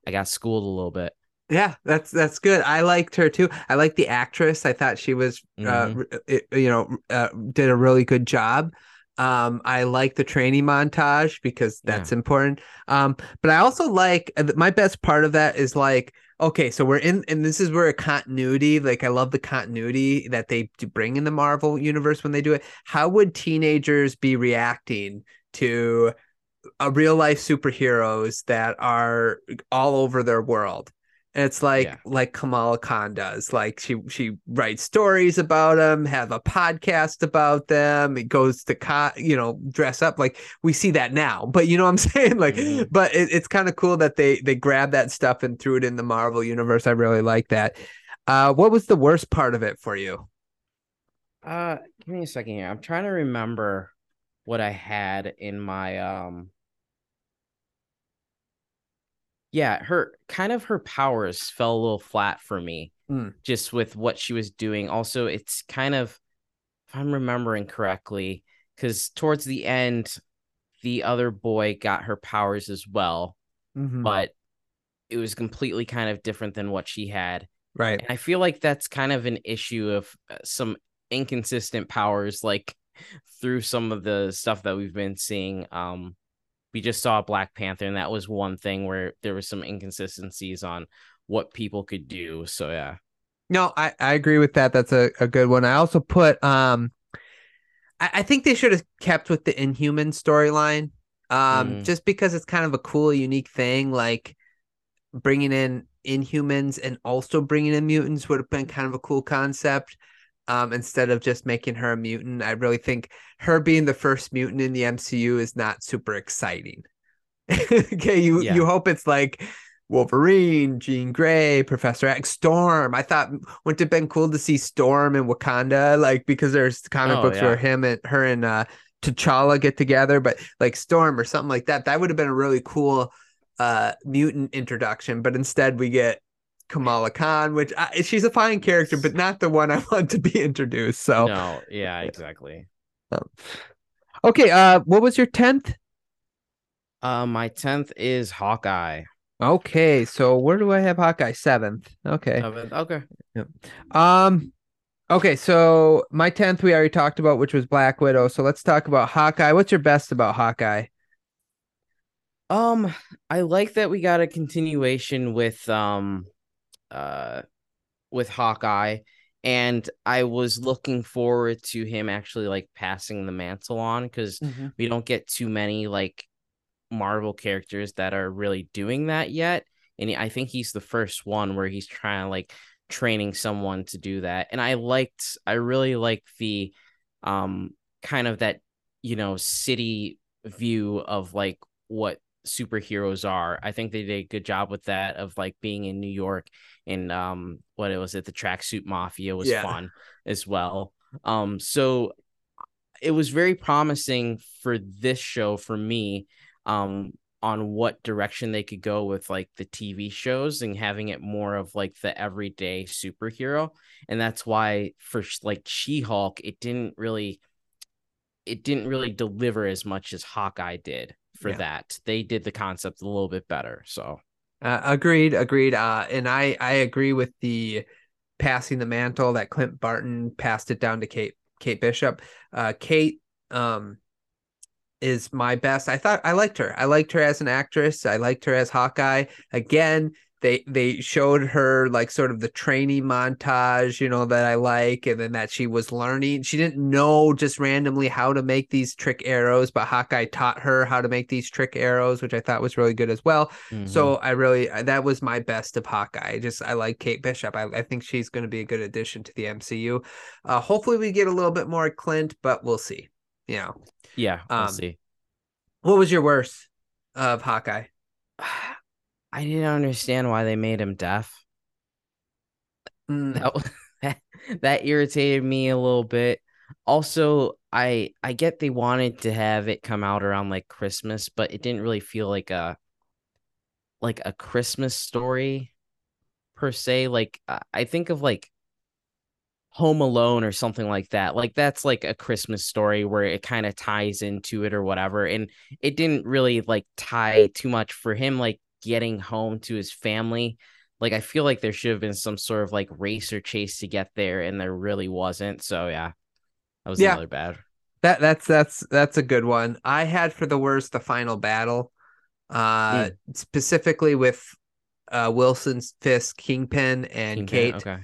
I got schooled a little bit. Yeah, that's that's good. I liked her too. I like the actress. I thought she was, uh, Mhm. r- it- you know, uh, did a really good job. Um, I like the training montage because that's important. Um, but I also like uh, my best part of that is like, okay, so we're in, and this is where a continuity. Like, I love the continuity that they do bring in the Marvel universe when they do it. How would teenagers be reacting to a real life superheroes that are all over their world? It's like Yeah. like Kamala Khan does. Like she she writes stories about them, have a podcast about them. It goes to con, you know, dress up like we see that now. But you know what I'm saying? Like, Mhm. but it, it's kind of cool that they they grab that stuff and threw it in the Marvel universe. I really like that. Uh, what was the worst part of it for you? Uh, give me a second here. I'm trying to remember what I had in my um yeah, her kind of her powers fell a little flat for me Mm. just with what she was doing. Also, it's kind of if I'm remembering correctly, because towards the end, the other boy got her powers as well, Mhm. but it was completely kind of different than what she had. Right. And I feel like that's kind of an issue of uh, some inconsistent powers, like through some of the stuff that we've been seeing. Um, we just saw Black Panther, and that was one thing where there was some inconsistencies on what people could do. So yeah, No, I, I agree with that. That's a, a good one. I also put um I, I think they should have kept with the Inhuman storyline. Um Mhm. just because it's kind of a cool, unique thing. Like bringing in Inhumans and also bringing in mutants would have been kind of a cool concept. Um, instead of just making her a mutant, I really think her being the first mutant in the MCU is not super exciting. okay, you Yeah. you hope it's like Wolverine, Jean Grey, Professor X, Storm. I thought wouldn't it have been cool to see Storm in Wakanda, like because there's comic Oh, books yeah. where him and her and uh T'Challa get together, but like Storm or something like that. That would have been a really cool uh mutant introduction. But instead, we get Kamala Khan, which I, she's a fine character, but not the one I want to be introduced. So no, yeah, exactly. okay, uh, what was your tenth? Uh, my tenth is Hawkeye. Okay, so where do I have Hawkeye? Seventh. Okay. Seventh. Okay. Um okay, so my 10th we already talked about which was Black Widow. So let's talk about Hawkeye. What's your best about Hawkeye? Um, I like that we got a continuation with um, uh, with Hawkeye, and I was looking forward to him actually like passing the mantle on because we don't get too many like Marvel characters that are really doing that yet. And I think he's the first one where he's trying to like training someone to do that. And I liked, I really liked the um kind of that, you know, city view of like what superheroes are. I think they did a good job with that of like being in New York and um what it was it the tracksuit mafia was Yeah. fun as well. Um so it was very promising for this show for me um on what direction they could go with like the TV shows and having it more of like the everyday superhero and that's why for like She-Hulk it didn't really it didn't really deliver as much as Hawkeye did for Yeah. that. They did the concept a little bit better. So Uh, agreed, agreed. Uh and I I agree with the passing the mantle that Clint Barton passed it down to Kate Kate Bishop. Uh Kate um is my best. I thought I liked her. I liked her as an actress. I liked her as Hawkeye. Again, they they showed her like sort of the training montage, you know, that I like, and then that she was learning. She didn't know just randomly how to make these trick arrows, but Hawkeye taught her how to make these trick arrows, which I thought was really good as well. mhm. So I really that was my best of Hawkeye. I Just I like Kate Bishop. I, I think she's going to be a good addition to the MCU. Uh, hopefully we get a little bit more Clint, but we'll see. You know, yeah, we'll um, see. what was your worst of Hawkeye? I didn't understand why they made him deaf. Mm, that that, that irritated me a little bit. Also, I I get they wanted to have it come out around like Christmas, but it didn't really feel like a like a Christmas story per se. Like I- I think of like Home Alone or something like that. Like that's like a Christmas story where it kind of ties into it or whatever. And it didn't really like tie too much for him like getting home to his family. Like I feel like there should have been some sort of like race or chase to get there, and there really wasn't. So yeah, that was Yeah. another bad. that that's that's that's a good one. I had for the worst the final battle, uh, specifically with uh Wilson Fisk, Kingpin, and Kingpin, Kate. Okay.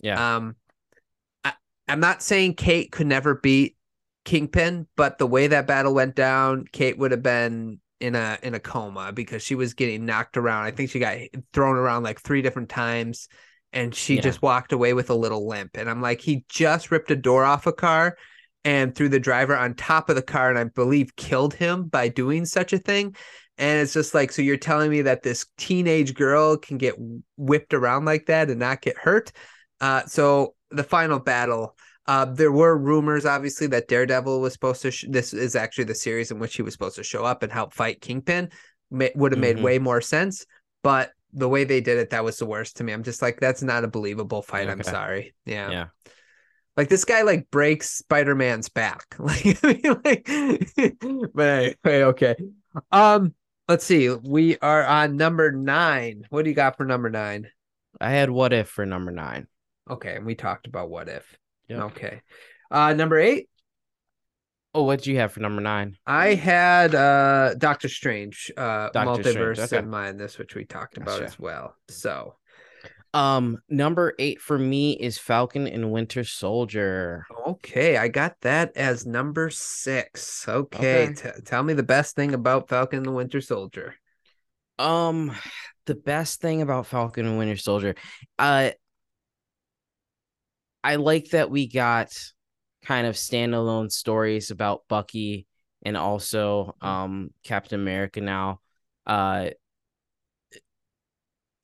Yeah. Um, I, I'm not saying Kate could never beat Kingpin, but the way that battle went down, Kate would have been in a in a coma because she was getting knocked around. I think she got thrown around like three different times, and she Yeah. just walked away with a little limp. And I'm like, he just ripped a door off a car and threw the driver on top of the car, and I believe killed him by doing such a thing. And it's just like, so you're telling me that this teenage girl can get whipped around like that and not get hurt? Uh, so the final battle, Uh, there were rumors, obviously, that Daredevil was supposed to. Sh- this is actually the series in which he was supposed to show up and help fight Kingpin. Ma- would have made Mhm. way more sense, but the way they did it, that was the worst to me. I'm just like, that's not a believable fight. I'm sorry. Yeah. Yeah. Like this guy like breaks Spider-Man's back. Like, I mean, like but anyway, okay. Um, let's see. We are on number nine. What do you got for number nine? I had what if for number nine. Okay, and we talked about what if. Yep. Okay. Uh number eight, Oh, what did you have for number nine? I had uh Doctor Strange, uh Doctor Strange, multiverse okay. in mind, this which we talked about Gotcha. as well. So Um, number eight for me is Falcon and Winter Soldier. okay, I got that as number six. Okay, Okay. t- tell me the best thing about Falcon and the Winter Soldier. Um, the best thing about Falcon and Winter Soldier, uh, I like that we got kind of standalone stories about Bucky and also um Captain America now. Uh,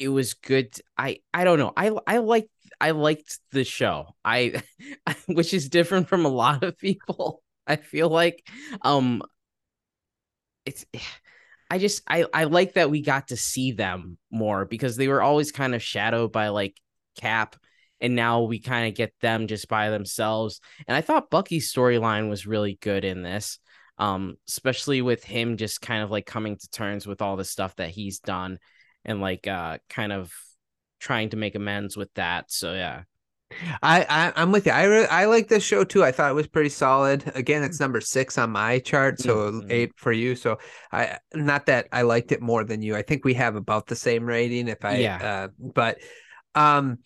it was good. I I don't know. I I liked I liked the show. I which is different from a lot of people. I feel like um it's I just I I like that we got to see them more because they were always kind of shadowed by like Cap and now we kind of get them just by themselves. And I thought Bucky's storyline was really good in this. Um especially with him just kind of like coming to terms with all the stuff that he's done and like uh kind of trying to make amends with that. So yeah. I, I I'm with you. I re- I like this show too. I thought it was pretty solid. Again, it's number six on my chart, so Mhm. eight for you. So I not that I liked it more than you. I think we have about the same rating. If I Yeah. uh, but um,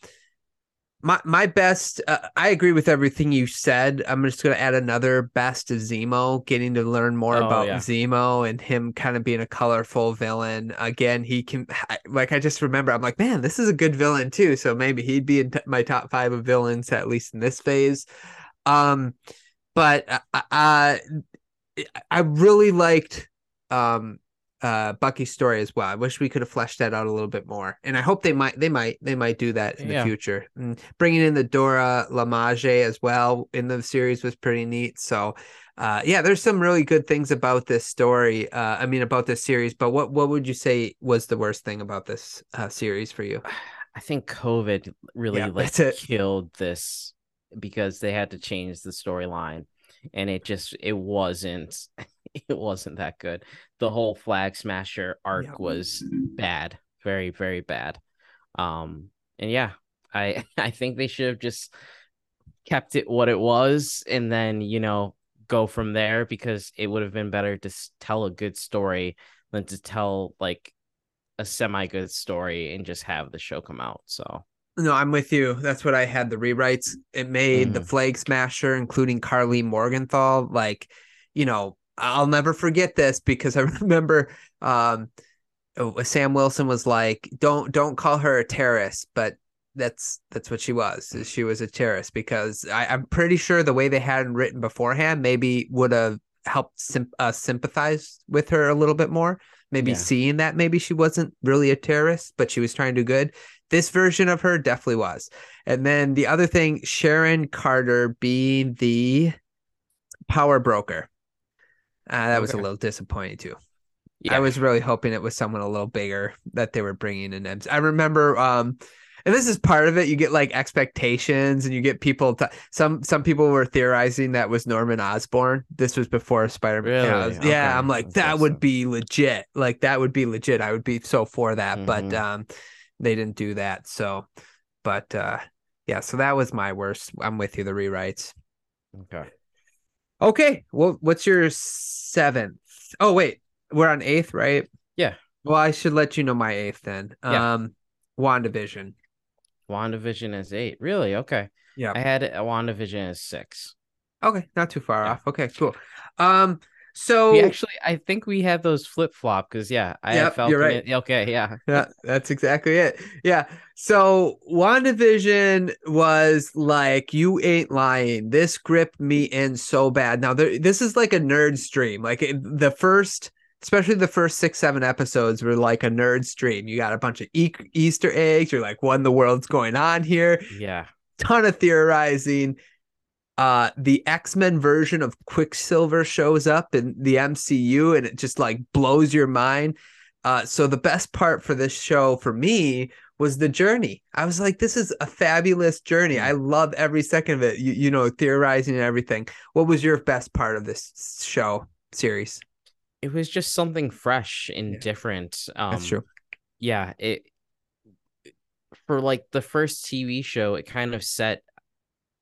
my my best. Uh, I agree with everything you said. I'm just gonna add another best of Zemo. Getting to learn more Oh, about yeah. Zemo and him kind of being a colorful villain. Again, he can like I just remember. I'm like, man, this is a good villain too. So maybe he'd be in t- my top five of villains at least in this phase. Um, but uh, uh, I really liked um uh Bucky's story as well. I wish we could have fleshed that out a little bit more. And I hope they might they might they might do that in Yeah. the future. And bringing in the Dora Milaje as well in the series was pretty neat. So uh yeah, there's some really good things about this story. Uh I mean about this series, but what what would you say was the worst thing about this uh series for you? I think COVID really Yeah, like killed this because they had to change the storyline and it just it wasn't it wasn't that good. The whole flag smasher arc Yeah. was bad, very very bad. Um and yeah, I I think they should have just kept it what it was and then, you know, go from there because it would have been better to tell a good story than to tell like a semi good story and just have the show come out. So No, I'm with you. That's what I had. The rewrites it made the Mhm. Flag Smasher, including Karli Morgenthau. Like, you know, I'll never forget this because I remember um oh, Sam Wilson was like, "Don't don't call her a terrorist," but that's that's what she was. She was a terrorist because I, I'm pretty sure the way they had it written beforehand maybe would have helped symp- uh, sympathize with her a little bit more. Maybe Yeah. seeing that maybe she wasn't really a terrorist, but she was trying to do good this version of her definitely was. And then the other thing, Sharon Carter being the power broker. Uh, that was a little disappointing too. yeah, I was really hoping it was someone a little bigger that they were bringing in. Ems- I remember, um, and this is part of it. You get like expectations, and you get people. To, some some people were theorizing that was Norman Osborn. This was before Spider Man. Yeah, Really? yeah, Okay. I'm like That's that would be legit. Like that would be legit. I would be so for that. But Mhm. um, they didn't do that. So, but uh, yeah. So that was my worst. I'm with you. The rewrites. okay. Okay. Well, what's your seventh? Oh, wait. We're on eighth, right? Yeah. Well, I should let you know my eighth then. Yeah. Um, WandaVision. WandaVision is eight. Really? Okay. Yeah. I had a WandaVision as six. Okay. Not too far Yeah. off. Okay, cool. Um, so We actually, I think we have those flip flop because yeah, I Yep, Falcon. you're right. okay, yeah, yeah, that's exactly it. Yeah. So WandaVision was like, you ain't lying. This gripped me in so bad. Now, there, this is like a nerd stream. Like it, the first, especially the first six, seven episodes were like a nerd stream. You got a bunch of e- Easter eggs. You're like, what in the world's going on here? yeah. Ton of theorizing. Uh the X-Men version of Quicksilver shows up in the MCU and it just like blows your mind. Uh so the best part for this show for me was the journey. I was like, this is a fabulous journey. I love every second of it. You, you know, theorizing and everything. What was your best part of this show series? It was just something fresh and Yeah. different. Um, That's true. Yeah, it for like the first TV show, it kind of set.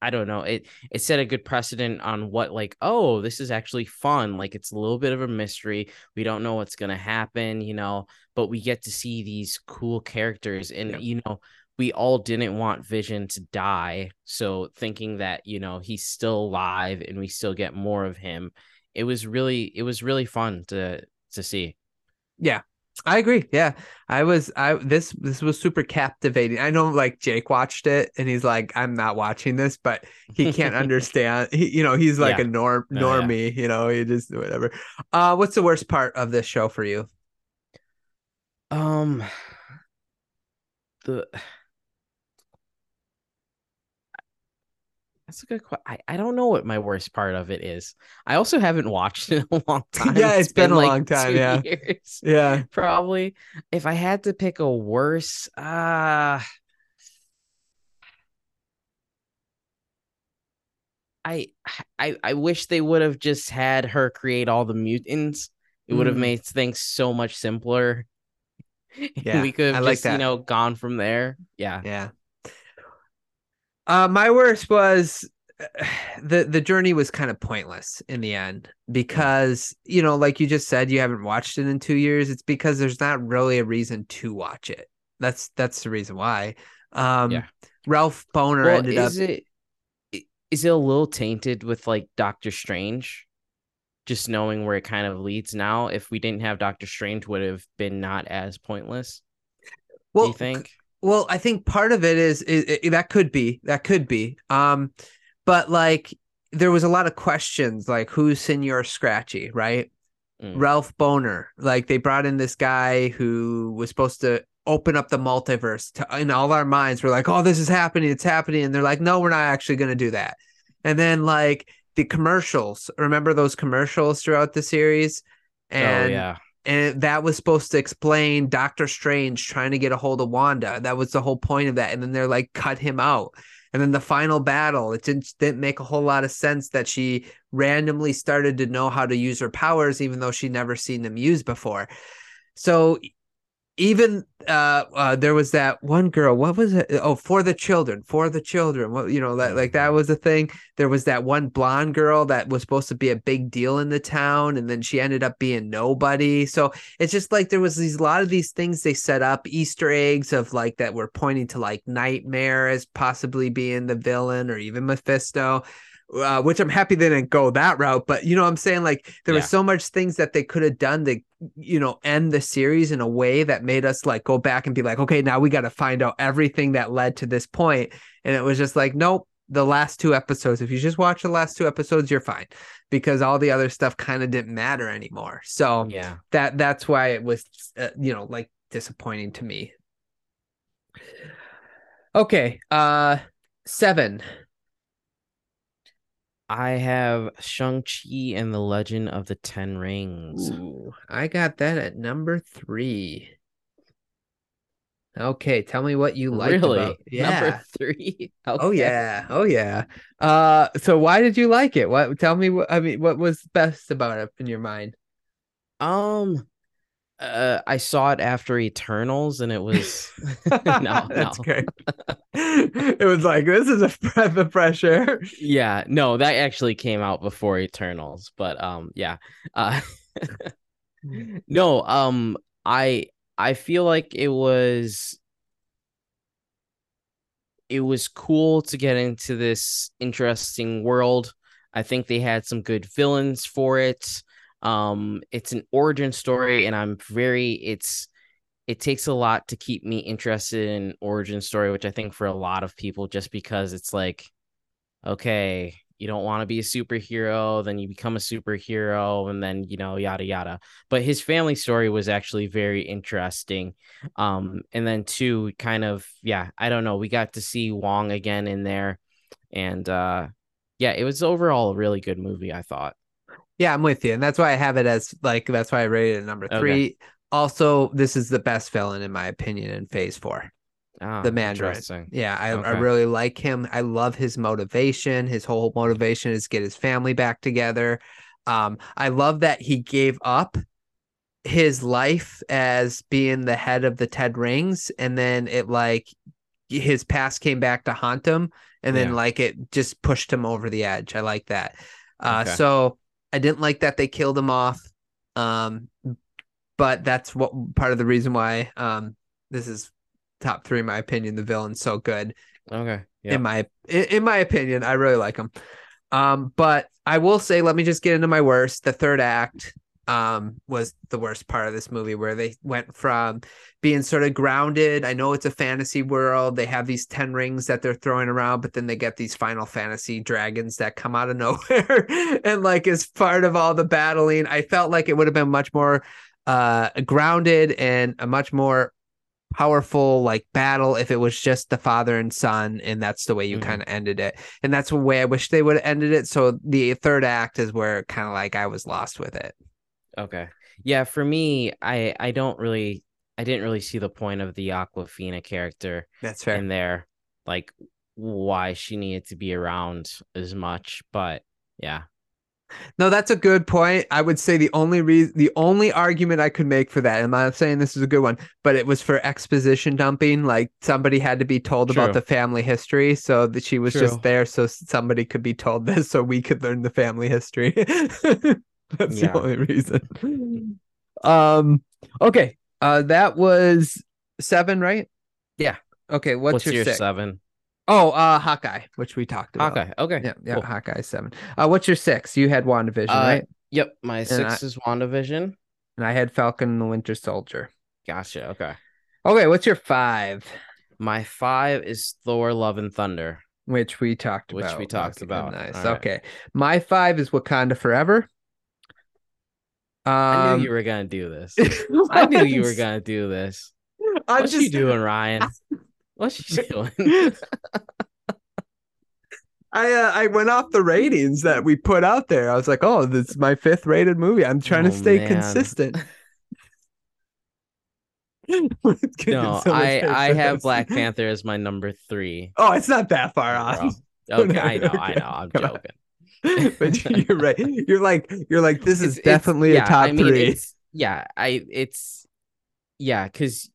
I don't know. It it set a good precedent on what like oh this is actually fun. Like it's a little bit of a mystery. We don't know what's gonna happen, you know, but we get to see these cool characters, and Yep. you know we all didn't want Vision to die. So thinking that you know he's still alive and we still get more of him, it was really it was really fun to to see. Yeah. I agree. Yeah. I was I this this was super captivating. I know like Jake watched it and he's like I'm not watching this, but he can't understand. He, you know, he's like Yeah. a norm Oh, yeah. normie, you know, he just whatever. Uh what's the worst part of this show for you? Um, the that's a good question. I, I don't know what my worst part of it is. I also haven't watched it in a long time. Yeah, it's been a like long time, yeah. years, Yeah. probably. If I had to pick a worse, uh I I I wish they would have just had her create all the mutants. It would have Mm. made things so much simpler. Yeah, we could I have like just, you know, gone from there. Yeah. Yeah. Uh, my worst was the the journey was kind of pointless in the end because you know, like you just said, you haven't watched it in two years. It's because there's not really a reason to watch it. That's that's the reason why. Um, Yeah. Ralph Bohner Well, ended up. is it i- is it a little tainted with like Doctor Strange? Just knowing where it kind of leads now. If we didn't have Doctor Strange, would have been not as pointless. well, do you think? Well, I think part of it is, is, is that could be that could be. Um, but like there was a lot of questions like who's Senor Scratchy, right? Mm. Ralph Bohner. Like they brought in this guy who was supposed to open up the multiverse to in all our minds. We're like, oh, this is happening, it's happening. And they're like, no, we're not actually gonna do that. And then like the commercials, remember those commercials throughout the series? And oh yeah. And that was supposed to explain Doctor Strange trying to get a hold of Wanda. That was the whole point of that. And then they're like, cut him out. And then the final battle, it didn't didn't make a whole lot of sense that she randomly started to know how to use her powers, even though she'd never seen them used before. So even uh, uh there was that one girl what was it? Oh for the children for the children what you know that like that was a thing. There was that one blonde girl that was supposed to be a big deal in the town and then she ended up being nobody. So it's just like there was these a lot of these things they set up easter eggs of like that were pointing to like nightmare as possibly being the villain or even mephisto uh, which I'm happy they didn't go that route, but you know what I'm saying? Like there Yeah. was so much things that they could have done to, you know, end the series in a way that made us like go back and be like, okay, now we got to find out everything that led to this point. And it was just like, nope, the last two episodes. If you just watch the last two episodes, you're fine because all the other stuff kind of didn't matter anymore. So Yeah. that that's why it was, uh, you know, like disappointing to me. Okay, uh, seven. I have Shang-Chi and the Legend of the Ten Rings. Ooh, I got that at number three. Okay, tell me what you like. really? about. Yeah. Number three. Oh yeah. Oh yeah. Uh so why did you like it? What tell me what I mean what was best about it in your mind? Um uh I saw it after Eternals and it was no, That's no. great. it was like this is a breath of fresh air. Yeah, no, that actually came out before Eternals, but um yeah. Uh no, um I I feel like it was it was cool to get into this interesting world. I think they had some good villains for it. Um it's an origin story and I'm very it's it takes a lot to keep me interested in origin story, which I think for a lot of people just because it's like okay, you don't want to be a superhero, then you become a superhero, and then you know, yada yada. But his family story was actually very interesting. Um, and then two, kind of, yeah, I don't know. We got to see Wong again in there, and uh, yeah, it was overall a really good movie. I thought. Yeah, I'm with you, and that's why I have it as like that's why I rated it number Okay. three. Also, this is the best villain in my opinion in Phase Four. Ah, The Mandarin. Yeah, I, I really like him. I love his motivation. His whole motivation is get his family back together. Um, I love that he gave up his life as being the head of the Ten Rings, and then it like his past came back to haunt him, and then Yeah. like it just pushed him over the edge. I like that. Uh, Okay. so I didn't like that they killed him off. Um, but that's what part of the reason why um this is top three in my opinion. The villain's so good Okay. Yeah. in my in, in my opinion. I really like him. Um, but I will say, let me just get into my worst. The third act um was the worst part of this movie where they went from being sort of grounded i know it's a fantasy world they have these 10 rings that they're throwing around but then they get these final fantasy dragons that come out of nowhere and like as part of all the battling. I felt like it would have been much more uh grounded and a much more powerful like battle if it was just the father and son and that's the way you Mhm. kind of ended it. And that's the way i wish they would have ended it. So the third act is where kind of like i was lost with it Okay. Yeah, for me, I I don't really I didn't really see the point of the Awkwafina character that's fair in there, like why she needed to be around as much. But yeah. No, that's a good point. I would say the only reason, the only argument I could make for that, and I'm not saying this is a good one, but it was for exposition dumping. Like somebody had to be told about the family history, so that she was True. just there, so somebody could be told this, so we could learn the family history. that's Yeah. the only reason. Um. Okay. Uh, that was seven, right? Yeah. Okay. What's, What's, your, your six? seven? Oh, uh, Hawkeye, which we talked about. Okay. Okay. Yeah. Yeah. cool. Hawkeye seven. Uh, what's your six? You had WandaVision, Uh, right? Yep. My I- six is WandaVision. And I had Falcon and the Winter Soldier. Gotcha. Okay. Okay, what's your five? My five is Thor: Love and Thunder. Which we talked Which about. Which we talked about. Nice. All right. Okay. My five is Wakanda Forever. Um, I knew you were gonna do this. I knew you were gonna do this. I'm What's just she doing, Ryan? What's she doing? I uh, I went off the ratings that we put out there. I was like, oh, this is my fifth rated movie. I'm trying to Oh, stay man. consistent. no, I I have Black Panther as my number three. Oh, it's not that far off. Okay, I know, I know. I'm joking. but you're right. You're like you're like this is It's- it's- definitely yeah, a top I mean, three. It's, yeah, I it's yeah, because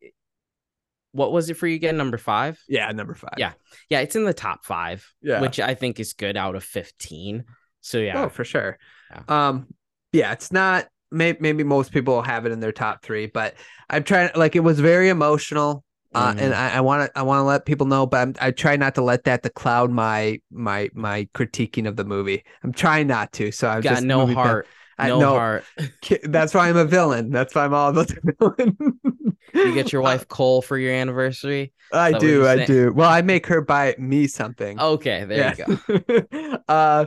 what was it for you again? Number five? Yeah, number five. Yeah. Yeah, it's in the top five, Yeah. which I think is good out of fifteen. So yeah, Oh, for sure. Yeah. Um, yeah, it's not. May, maybe most people have it in their top three, but I'm trying. Like, it was very emotional, uh, and Mhm. I want to. I want to let people know, but I'm, I try not to let that to cloud my my my critiquing of the movie. I'm trying not to. So I'm got just no heart, I no know. heart. That's why I'm a villain. That's why I'm all about the villain. You get your wife coal for your anniversary. I do. I do. Well, I make her buy me something. Okay, there you go. go. uh,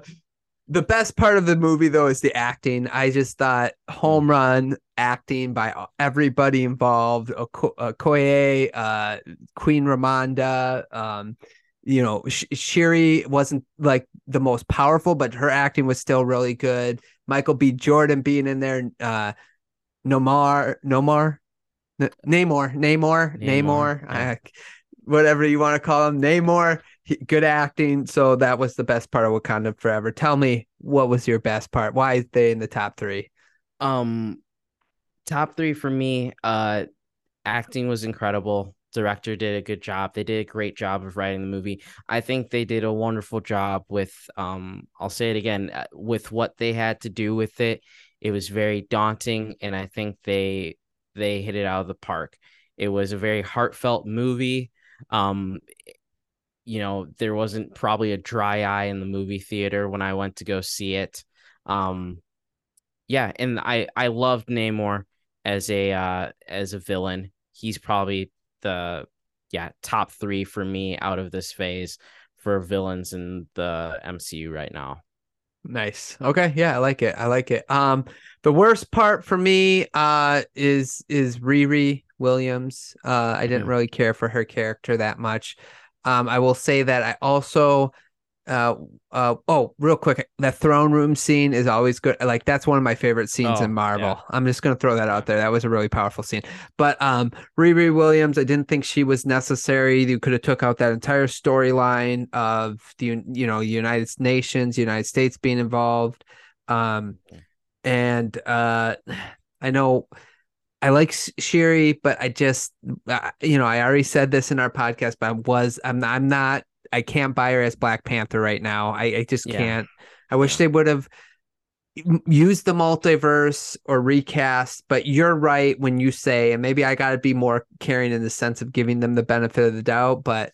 the best part of the movie, though, is the acting. I just thought home run acting by everybody involved. Oko- Okoye, uh, Queen Ramonda. Um, you know, Sh- Shuri wasn't like the most powerful, but her acting was still really good. Michael B. Jordan being in there. Uh, Nomar, Nomar, N- Namor, Namor, Namor, Namor, yeah. I- whatever you want to call him, Namor. Good acting. So that was the best part of Wakanda Forever. Tell me, what was your best part? Why is they in the top three? Um, top three for me. Uh, acting was incredible. Director did a good job. They did a great job of writing the movie. I think they did a wonderful job with. Um, I'll say it again. uh, With what they had to do with it, it was very daunting, and I think they they hit it out of the park. It was a very heartfelt movie. Um, you know, there wasn't probably a dry eye in the movie theater when I went to go see it. Um, yeah, and I I loved Namor as a uh as a villain. He's probably the yeah top three for me out of this phase for villains in the MCU right now. Nice. Okay. Yeah, I like it. I like it. Um, the worst part for me uh is is Riri Williams. Uh, I didn't Mhm. really care for her character that much. Um, I will say that I also uh uh oh real quick that throne room scene is always good. Like that's one of my favorite scenes Oh, in marvel. yeah. i'm just gonna throw that out there. That was a really powerful scene. But um riri williams i didn't think she was necessary. You could have took out that entire storyline of the you know united nations united states being involved. Um and uh i know I like Shuri, but I just, uh, you know, I already said this in our podcast, but I was, I'm not, I'm not, I can't buy her as Black Panther right now. I, I just Yeah. can't. I wish they would have used the multiverse or recast. But you're right when you say, and maybe I got to be more caring in the sense of giving them the benefit of the doubt, but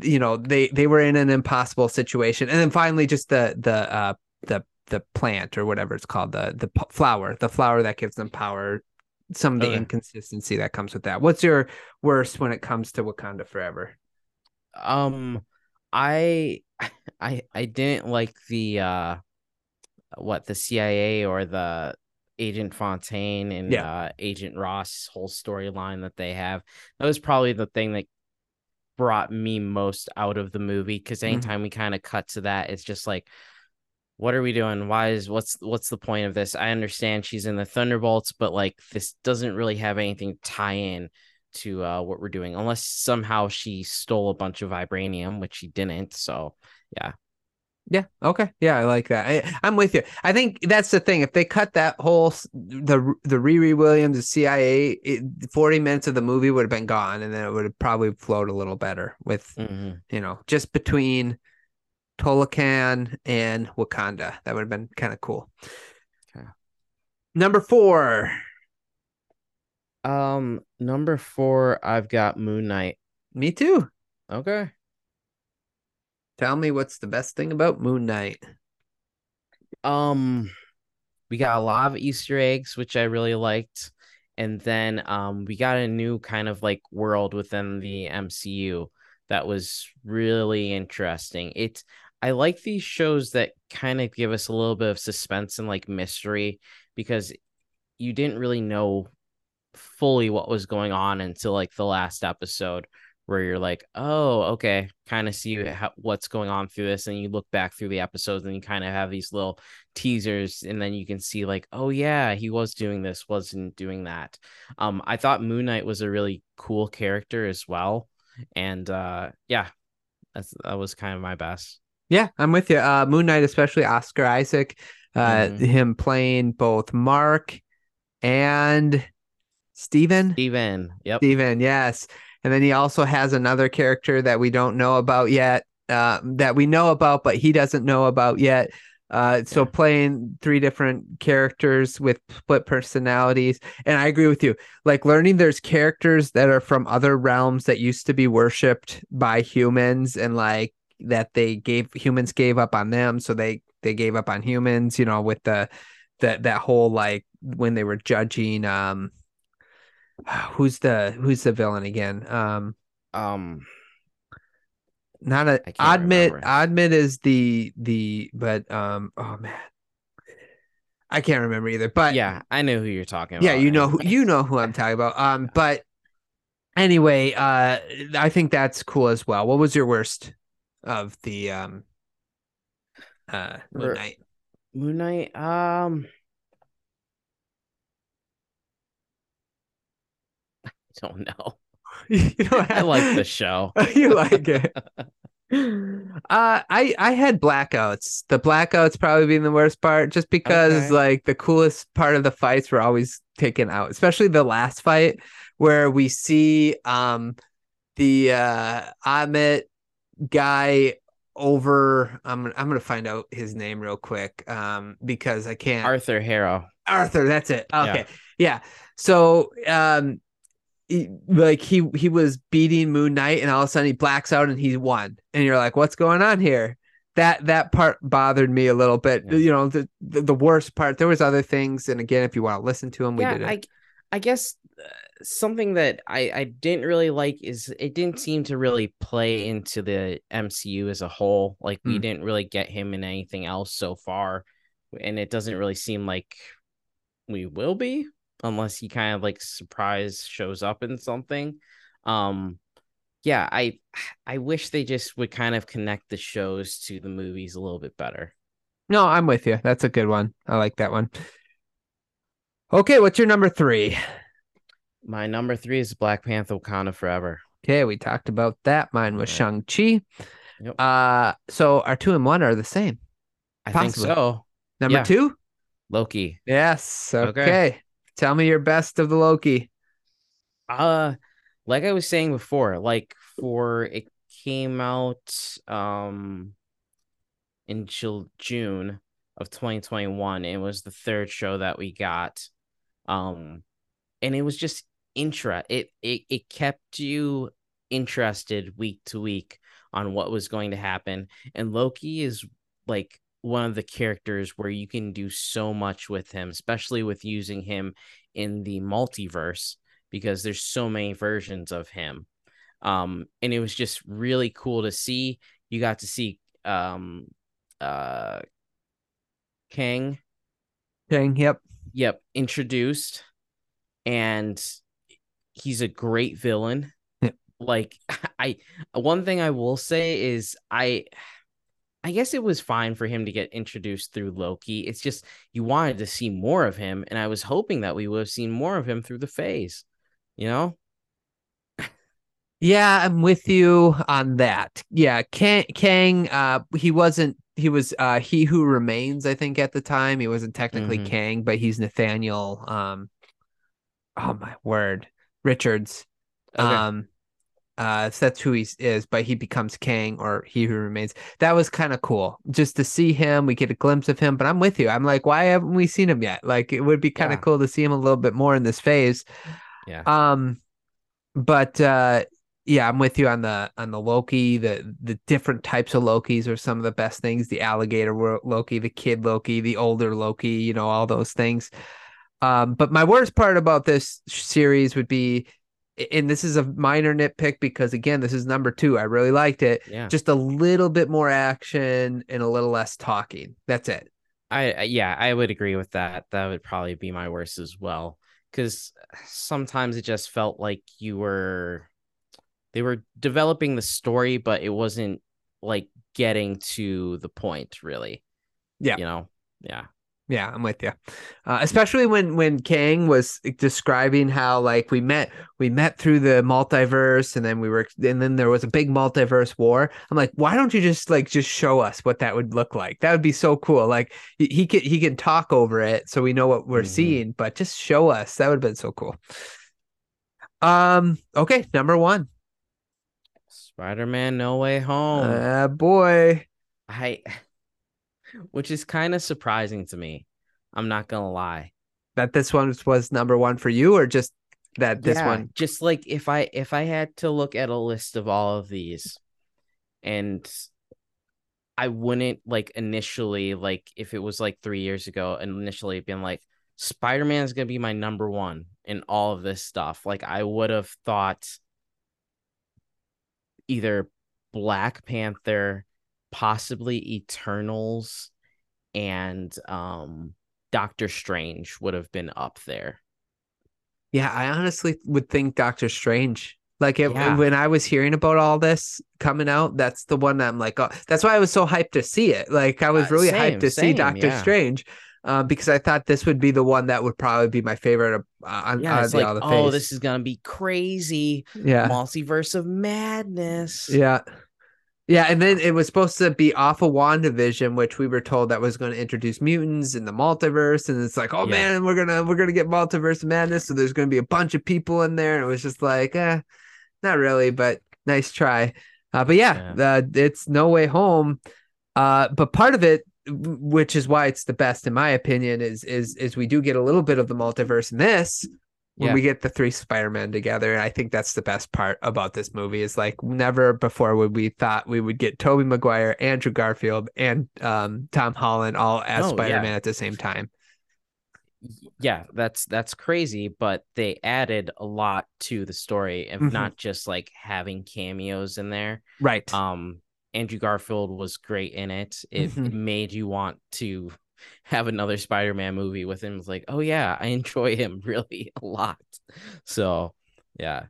you know, they they were in an impossible situation. And then finally, just the the uh the the plant or whatever it's called, the the p- flower, the flower that gives them power. Some of the Okay. inconsistency that comes with that. What's your worst when it comes to Wakanda Forever? Um, I I I didn't like the uh what the CIA or the Agent Fontaine and Yeah. uh Agent Ross whole storyline that they have. That was probably the thing that brought me most out of the movie because Mhm. anytime we kind of cut to that, it's just like what are we doing? Why is what's what's the point of this? I understand she's in the Thunderbolts, but like this doesn't really have anything tie in to uh what we're doing unless somehow she stole a bunch of vibranium, which she didn't. So yeah. Yeah. Okay. Yeah, I like that. I, I'm with you. I think that's the thing. If they cut that whole the the Riri Williams, the CIA, it, 40 minutes of the movie would have been gone, and then it would have probably flowed a little better with Mhm. you know just between Talokan and Wakanda. That would have been kind of cool. Okay. Number four. Um number four, I've got Moon Knight. Me too. Okay. Tell me what's the best thing about Moon Knight. Um, we got a lot of Easter eggs, which I really liked. And then um we got a new kind of like world within the MCU that was really interesting. It's I like these shows that kind of give us a little bit of suspense and like mystery because you didn't really know fully what was going on until like the last episode where you're like, oh, okay, kind of see what's going on through this, and you look back through the episodes, and you kind of have these little teasers, and then you can see like, oh yeah, he was doing this, wasn't doing that. Um, I thought Moon Knight was a really cool character as well, and uh, yeah, that's that was kind of my best. Yeah, I'm with you. Uh, Moon Knight, especially Oscar Isaac, uh, Mhm. him playing both Mark and Steven. Steven, yep, Steven, yes. And then he also has another character that we don't know about yet, uh, that we know about, but he doesn't know about yet. Uh, so Yeah. playing three different characters with split personalities. And I agree with you. Like learning there's characters that are from other realms that used to be worshipped by humans and like that they gave humans gave up on them. So they they gave up on humans, you know, with the that that whole like when they were judging um who's the who's the villain again? Um, um, not a I Ammit. remember. Ammit is the the but um oh man, I can't remember either. But yeah, I know who you're talking about. yeah, you know who you know who I'm talking about. Um, but anyway, uh, I think that's cool as well. What was your worst of the um uh Moon Knight? Moon Knight, um, I don't know. you know, I like the show. you like it. Uh, I I had blackouts. The blackouts probably being the worst part, just because Okay. like the coolest part of the fights were always taken out, especially the last fight where we see um the uh Ammit guy over. I'm I'm gonna find out his name real quick um because I can't. Arthur Harrow. Arthur, that's it. Okay. Yeah. So um like he he was beating Moon Knight and all of a sudden he blacks out and he won. And you're like, what's going on here? That that part bothered me a little bit. Yeah. You know, the, the the worst part. There was other things, and again, if you want to listen to them, we yeah, did it. I, I guess uh, something that I, I didn't really like is it didn't seem to really play into the MCU as a whole. Like we Hmm. didn't really get him in anything else so far, and it doesn't really seem like we will be unless he kind of like surprise shows up in something. Um, yeah, I I wish they just would kind of connect the shows to the movies a little bit better. No, I'm with you. That's a good one. I like that one. Okay, what's your number three? My number three is Black Panther Wakanda Forever. Okay, we talked about that. Mine was All Shang-Chi. Yep. Uh, so our two and one are the same. I Possibly. think so. Number Yeah. two? Loki. Yes. Okay. Okay. Tell me your best of the Loki. Uh like I was saying before, like for it came out um in June of 2021. It was the third show that we got. Um and it was just intra it it it kept you interested week to week on what was going to happen. And Loki is like one of the characters where you can do so much with him, especially with using him in the multiverse because there's so many versions of him. Um, and it was just really cool to see. You got to see um uh Kang, Dang, yep. yep, introduced, and he's a great villain. Yep. Like I one thing I will say is I I guess it was fine for him to get introduced through Loki. It's just you wanted to see more of him, and I was hoping that we would have seen more of him through the phase. You know? Yeah, I'm with you on that. Yeah, Kang, Kang uh he wasn't he was uh he who remains I think at the time. He wasn't technically Mhm. Kang, but he's Nathaniel um oh my word, Richards. Okay. Um uh so that's who he is, but he becomes Kang or he who remains. That was kind of cool. Just to see him, we get a glimpse of him, but I'm with you. I'm like why haven't we seen him yet? Like it would be kind of Yeah. cool to see him a little bit more in this phase. Yeah. Um, but uh, yeah, I'm with you on the on the Loki. The the different types of Lokis are some of the best things. The alligator Loki, the kid Loki, the older Loki. You know all those things. Um, but my worst part about this series would be, and this is a minor nitpick because again, this is number two. I really liked it. Yeah. Just a little bit more action and a little less talking. That's it. I I- yeah, I would agree with that. That would probably be my worst as well. Cause sometimes it just felt like you were they were developing the story, but it wasn't like getting to the point really. Yeah. You know? Yeah. Yeah, I'm with you. Uh, especially when when Kang was describing how like we met we met through the multiverse and then we were and then there was a big multiverse war. I'm like, why don't you just like just show us what that would look like? That would be so cool. Like he can he can talk over it so we know what we're Mhm. seeing, but just show us. That would have been so cool. Um. Okay, number one. Spider-Man No Way Home. Uh, boy. I which is kind of surprising to me. I'm not gonna lie. That this one was number one for you, or just that this Yeah, one? just like if I if I had to look at a list of all of these and I wouldn't like initially like if it was like 3 years ago and initially been like Spider-Man is going to be my number 1 in all of this stuff like I would have thought either Black Panther possibly Eternals and um Doctor Strange would have been up there. Yeah, I honestly would think Doctor Strange. Like it, Yeah. when I was hearing about all this coming out, that's the one that I'm like, oh, that's why I was so hyped to see it. Like I was Uh, really same, hyped to see Doctor yeah. Strange, uh, because I thought this would be the one that would probably be my favorite uh, on, Yeah, it's the, like, oh, phase. this is gonna be crazy. yeah, Multiverse of madness. yeah, yeah. And then it was supposed to be off of WandaVision, which we were told that was going to introduce mutants in the multiverse, and it's like, oh Yeah. man, we're gonna we're gonna get multiverse madness, so there's going to be a bunch of people in there, and it was just like, eh, not really, but nice try. Uh, but yeah, uh, it's No Way Home. Uh, but part of it, which is why it's the best in my opinion, is is is we do get a little bit of the multiverse in this when Yeah. we get the three Spider-Man together. And I think that's the best part about this movie is like never before would we thought we would get Tobey Maguire, Andrew Garfield, and um, Tom Holland all as Oh. Spider-Man at the same time. Yeah, that's that's crazy, but they added a lot to the story and Mhm. not just like having cameos in there. Right. Um Andrew Garfield was great in it. It, Mhm. it made you want to have another Spider-Man movie with him. It's like, oh yeah, I enjoy him really a lot. So yeah.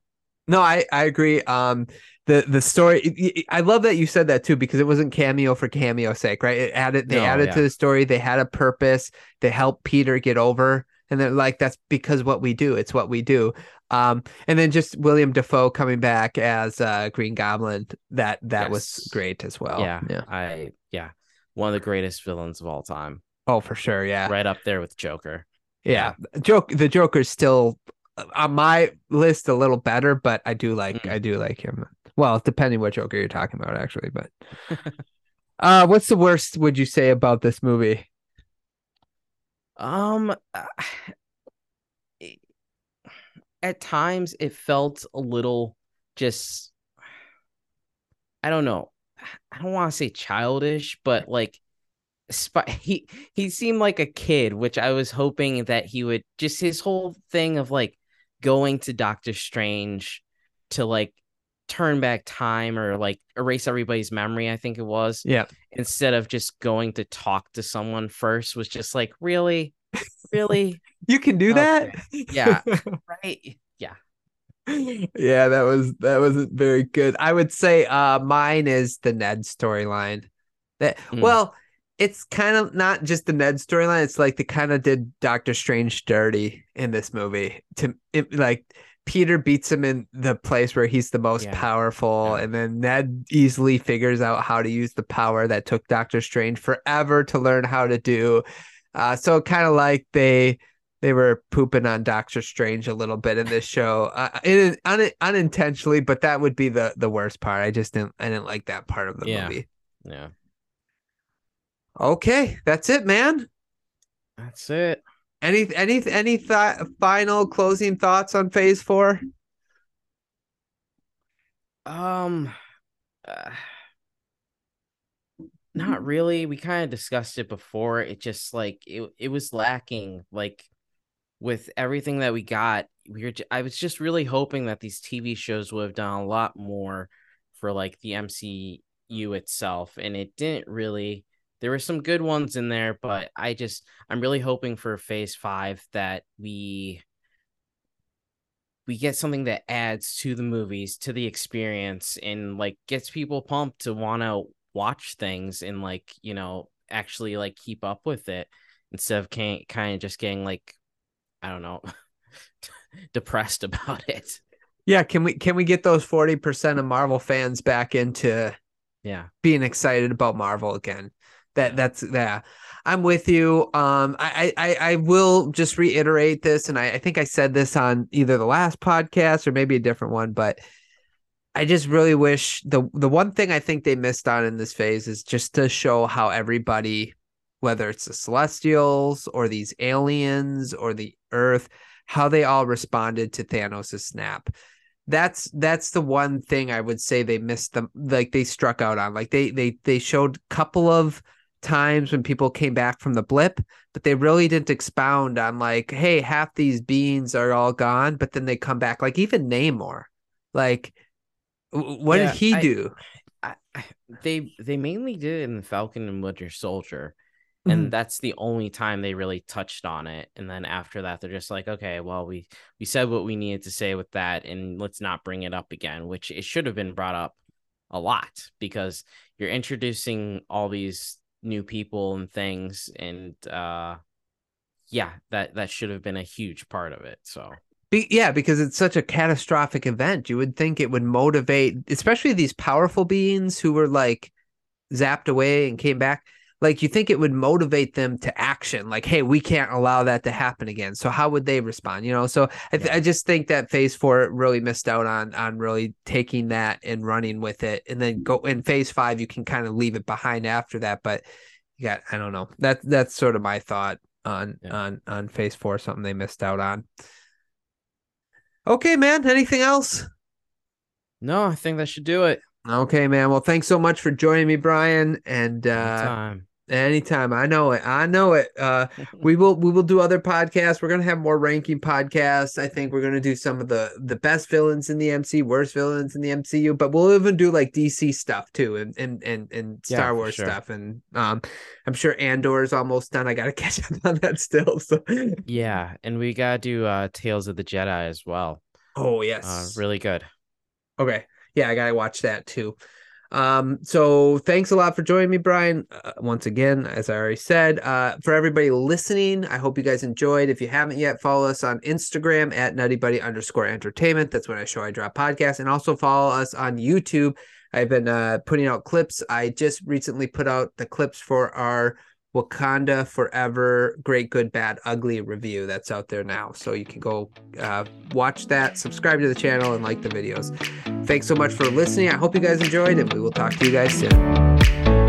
No, I I agree. Um, the the story. I love that you said that too because it wasn't cameo for cameo sake, right? It added they No, added yeah. to the story. They had a purpose. They helped Peter get over, and they're like, that's because what we do. It's what we do. Um, and then just William Dafoe coming back as uh, Green Goblin. That that was great as well. yeah, yeah. I yeah, one of the greatest villains of all time, Oh, for sure. Yeah. right up there with Joker. Yeah. Joke. The Joker's still uh, on my list a little better, but I do like Mm. I do like him. Well, depending what Joker you're talking about, actually. But uh, what's the worst would you say about this movie? Um, uh, at times it felt a little just, I don't know. I don't want to say childish, but like, he he seemed like a kid, which I was hoping that he would just his whole thing of like going to Doctor Strange to like turn back time or like erase everybody's memory. I think it was Yeah. instead of just going to talk to someone first was just like really really You can do that? Yeah. right yeah yeah, that was that wasn't very good. I would say uh mine is the Ned storyline. That Mm. well, it's kind of not just the Ned storyline, it's like they kind of did Doctor Strange dirty in this movie. To it, like Peter beats him in the place where he's the most Yeah. powerful, Yeah. and then Ned easily figures out how to use the power that took Doctor Strange forever to learn how to do. Uh, so kind of like they they were pooping on Doctor Strange a little bit in this show, uh, in, un, unintentionally, but that would be the the worst part. I just didn't I didn't like that part of the Yeah. movie. yeah Okay, that's it, man. that's it Any any any th- final closing thoughts on Phase Four? um uh, not really we kind of discussed it before it just like it, it was lacking like with everything that we got we were i was just really hoping that these tv shows would have done a lot more for like the mcu itself and it didn't really there were some good ones in there but i just i'm really hoping for phase five that we we get something that adds to the movies to the experience and like gets people pumped to want to watch things and like you know actually like keep up with it instead of can kind of just getting like i don't know depressed about it Yeah, can we can we get those forty percent of Marvel fans back into yeah being excited about Marvel again? That that's yeah. I'm with you. Um, I I I will just reiterate this, and I, I think I said this on either the last podcast or maybe a different one, but I just really wish the the one thing I think they missed on in this phase is just to show how everybody, whether it's the Celestials or these aliens or the Earth, how they all responded to Thanos' snap. That's that's the one thing I would say they missed them like they struck out on. Like they they they showed a couple of times when people came back from the blip, but they really didn't expound on like, hey, half these beings are all gone, but then they come back. Like even Namor, like what Yeah, did he I- do? I, I, they they mainly did it in the falcon and winter soldier and mm-hmm. that's the only time they really touched on it and then after that they're just like okay well we we said what we needed to say with that and let's not bring it up again which it should have been brought up a lot because you're introducing all these new people and things and uh yeah that that should have been a huge part of it so Be- yeah, because it's such a catastrophic event. You would think it would motivate, especially these powerful beings who were like zapped away and came back. Like you think it would motivate them to action. Like, hey, we can't allow that to happen again. So how would they respond? You know. So I, th- Yeah. I just think that Phase Four really missed out on on really taking that and running with it, and then go in Phase Five. You can kind of leave it behind after that, but you got I don't know. That that's sort of my thought on Yeah. on on Phase Four. Something they missed out on. Okay, man. Anything else? no i think that should do it Okay, man. Well, thanks so much for joining me, Brian. And uh Anytime. Anytime. I know it. I know it. Uh we will we will do other podcasts. We're gonna have more ranking podcasts. I think we're gonna do some of the the best villains in the MC, worst villains in the MCU, but we'll even do like DC stuff too and and and, and Star for Wars sure. stuff. And um I'm sure Andor is almost done. I gotta catch up on that still. So Yeah, and we gotta do uh Tales of the Jedi as well. Oh yes, uh, really good. Okay, yeah, I gotta watch that too. Um, so thanks a lot for joining me, Brian. Uh, once again, as I already said, uh, for everybody listening, I hope you guys enjoyed. If you haven't yet, follow us on Instagram at Nutty Buddy underscore Entertainment. That's when I show I drop podcasts, and also follow us on YouTube. I've been uh, putting out clips. I just recently put out the clips for our Wakanda Forever Great Good Bad Ugly review that's out there now. So you can go uh, watch that, subscribe to the channel, and like the videos. Thanks so much for listening. I hope you guys enjoyed, and we will talk to you guys soon.